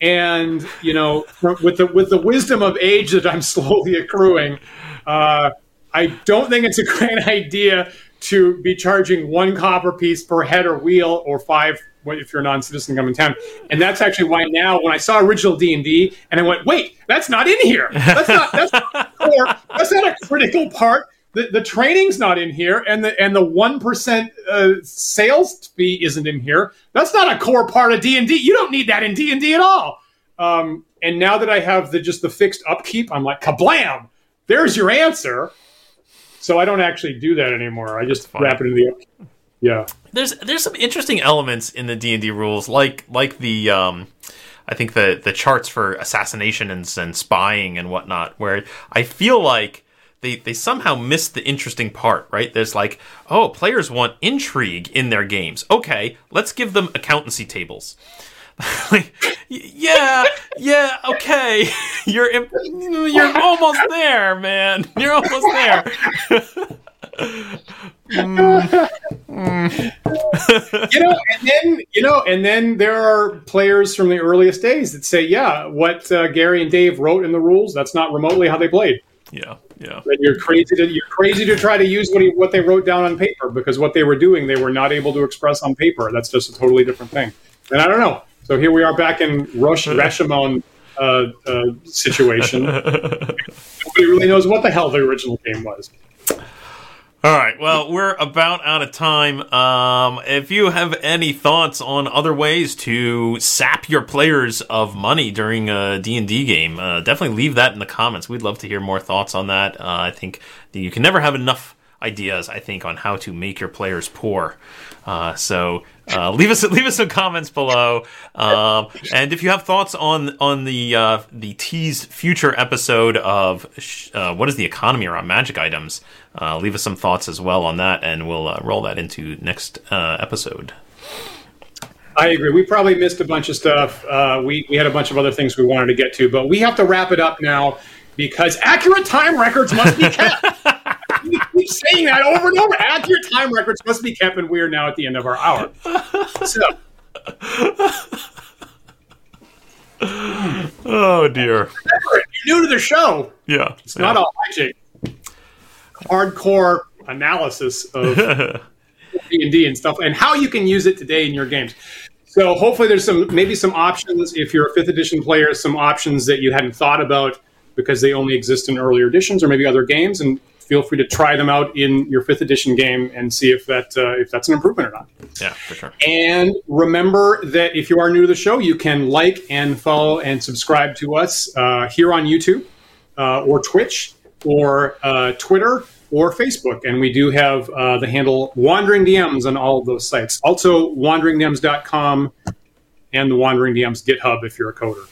And you know, with the with the wisdom of age that I'm slowly accruing, uh, I don't think it's a great idea to be charging one copper piece per head or wheel or five if you're a non-citizen coming town. And that's actually why now when I saw original D and D and I went, wait, that's not in here. That's not that's not, core, that's not a critical part. The, the training's not in here, and the and the one percent uh, sales fee isn't in here. That's not a core part of D and D. You don't need that in D and D at all. Um, and now that I have the just the fixed upkeep, I'm like, kablam! There's your answer. So I don't actually do that anymore. I just wrap it in the upkeep. Yeah. There's there's some interesting elements in the D and D rules, like like the um, I think the the charts for assassination and, and spying and whatnot, where I feel like they they somehow missed the interesting part, right? There's like, oh, players want intrigue in their games. Okay, let's give them accountancy tables. like, yeah, yeah, okay, you're you're almost there, man. You're almost there. mm. you know, and then you know, and then there are players from the earliest days that say, "Yeah, what uh, Gary and Dave wrote in the rules, that's not remotely how they played." Yeah, yeah. And you're crazy to you're crazy to try to use what he, what they wrote down on paper because what they were doing they were not able to express on paper. That's just a totally different thing. And I don't know. So here we are back in Rosh Rashomon uh, uh, situation. Nobody really knows what the hell the original game was. All right. Well, we're about out of time. Um, if you have any thoughts on other ways to sap your players of money during a D&D game, uh, definitely leave that in the comments. We'd love to hear more thoughts on that. Uh, I think you can never have enough ideas, I think, on how to make your players poor. Uh, so uh, leave us leave us some comments below, um, and if you have thoughts on on the uh, the teased future episode of uh, what is the economy around magic items, uh, leave us some thoughts as well on that, and we'll uh, roll that into next episode. I agree. We probably missed a bunch of stuff. Uh, we we had a bunch of other things we wanted to get to, but we have to wrap it up now because accurate time records must be kept. keep saying that over and over. Accurate time records must be kept, and we are now at the end of our hour. So. oh dear! Remember, you're new to the show, Yeah, it's not all magic. Hardcore analysis of D and D and stuff, and how you can use it today in your games. So hopefully, there's some maybe some options if you're a fifth edition player, some options that you hadn't thought about because they only exist in earlier editions or maybe other games, and feel free to try them out in your fifth edition game and see if that uh, if that's an improvement or not. Yeah, for sure. And remember that if you are new to the show, you can like and follow and subscribe to us uh, here on YouTube uh, or Twitch or uh, Twitter or Facebook. And we do have uh, the handle Wandering DMs on all of those sites. Also, wanderingdms.com and the Wandering DMs GitHub if you're a coder.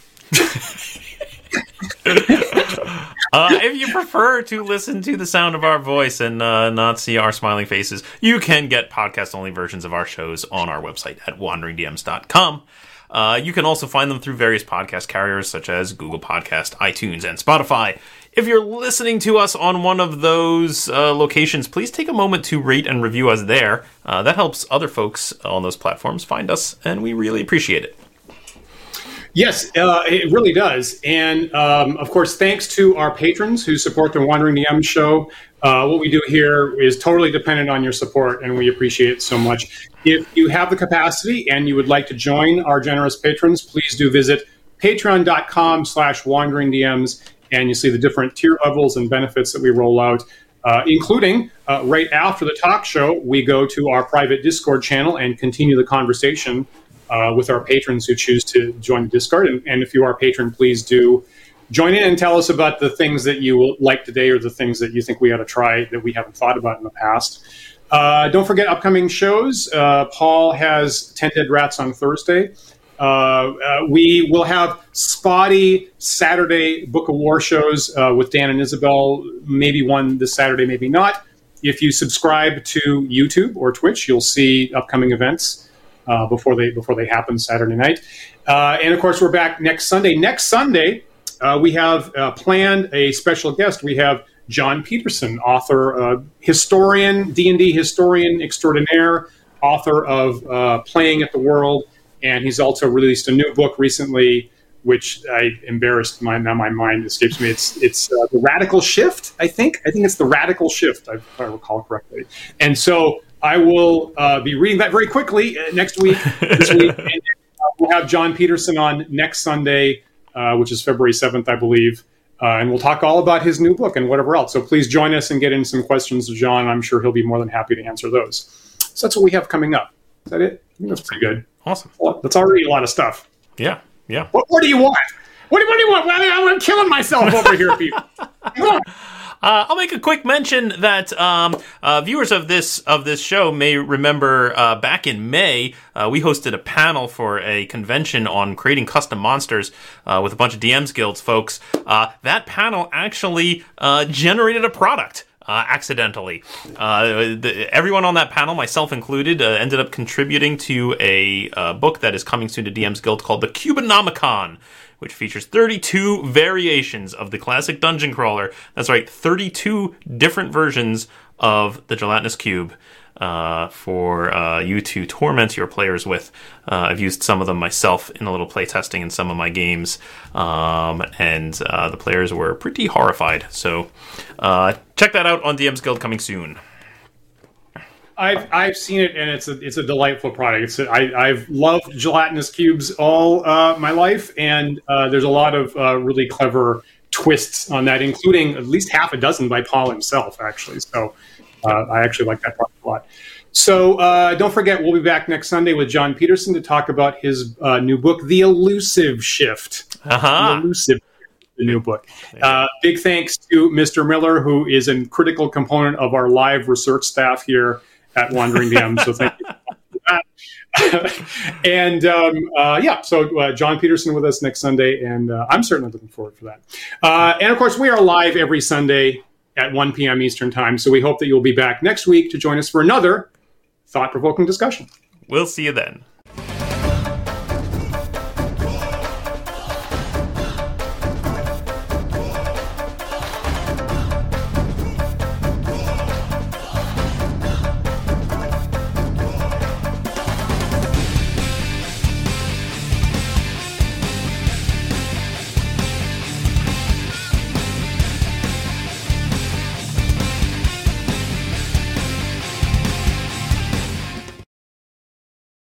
Uh, if you prefer to listen to the sound of our voice and uh, not see our smiling faces, you can get podcast only versions of our shows on our website at wanderingdms.com. Uh, you can also find them through various podcast carriers such as Google Podcast, iTunes, and Spotify. If you're listening to us on one of those uh, locations, please take a moment to rate and review us there. Uh, that helps other folks on those platforms find us, and we really appreciate it. Yes, uh, it really does. And um, of course, thanks to our patrons who support the Wandering DM show. Uh, what we do here is totally dependent on your support, and we appreciate it so much. If you have the capacity and you would like to join our generous patrons, please do visit patreon.com slash wandering DMs, and you see the different tier levels and benefits that we roll out. Uh, including uh, right after the talk show, we go to our private Discord channel and continue the conversation uh, with our patrons who choose to join the Discord. And, and, if you are a patron, please do join in and tell us about the things that you like today or the things that you think we ought to try that we haven't thought about in the past. Uh, don't forget upcoming shows. Uh, Paul has 10 Dead Rats on Thursday. Uh, uh, we will have spotty Saturday Book of War shows uh, with Dan and Isabel, maybe one this Saturday, maybe not. If you subscribe to YouTube or Twitch, you'll see upcoming events uh, before they before they happen Saturday night. Uh, and of course, we're back next Sunday. Next Sunday, uh, we have uh, planned a special guest. We have Jon Peterson, author, uh, historian, D and D historian extraordinaire, author of uh, Playing at the World, and he's also released a new book recently. Which I embarrassed my now my mind escapes me. It's it's the Radical Shift. I think I think it's the Radical Shift. if I recall correctly. And so I will uh, be reading that very quickly uh, next week. This week, and, uh, we'll have Jon Peterson on next Sunday, uh, which is February seventh, I believe, uh, and we'll talk all about his new book and whatever else. So please join us and get in some questions to John. I'm sure he'll be more than happy to answer those. So that's what we have coming up. Is that it? I think that's pretty good. Awesome. That's already a lot of stuff. Yeah. Yeah. What, what do you want? What, what do you want? I'm killing myself over here, people. Uh, I'll make a quick mention that um, uh, viewers of this of this show may remember uh, back in May uh, we hosted a panel for a convention on creating custom monsters uh, with a bunch of DMs Guilds folks. Uh, that panel actually generated a product. Uh, accidentally. Uh, the, everyone on that panel, myself included, uh, ended up contributing to a book that is coming soon to DM's Guild called the Cubonomicon, which features 32 variations of the classic dungeon crawler. That's right, 32 different versions of the gelatinous cube. Uh, for uh, you to torment your players with. Uh, I've used some of them myself in a little playtesting in some of my games, um, and uh, the players were pretty horrified. So uh, check that out on DM's Guild coming soon. I've I've seen it and it's a it's a delightful product. It's a, I, I've loved gelatinous cubes all uh, my life, and uh, there's a lot of uh, really clever twists on that, including at least half a dozen by Paul himself, actually. So uh, I actually like that product a lot. So uh, don't forget, we'll be back next Sunday with Jon Peterson to talk about his uh, new book, The Elusive Shift. Uh-huh. The Elusive the new book. Uh, big thanks to Mr. Miller, who is a critical component of our live research staff here at Wandering DM. So thank you and um, uh, yeah, so uh, Jon Peterson with us next Sunday, and uh, I'm certainly looking forward for that. Uh, and of course, we are live every Sunday at 1 p.m. Eastern Time. So we hope that you'll be back next week to join us for another thought provoking discussion. We'll see you then.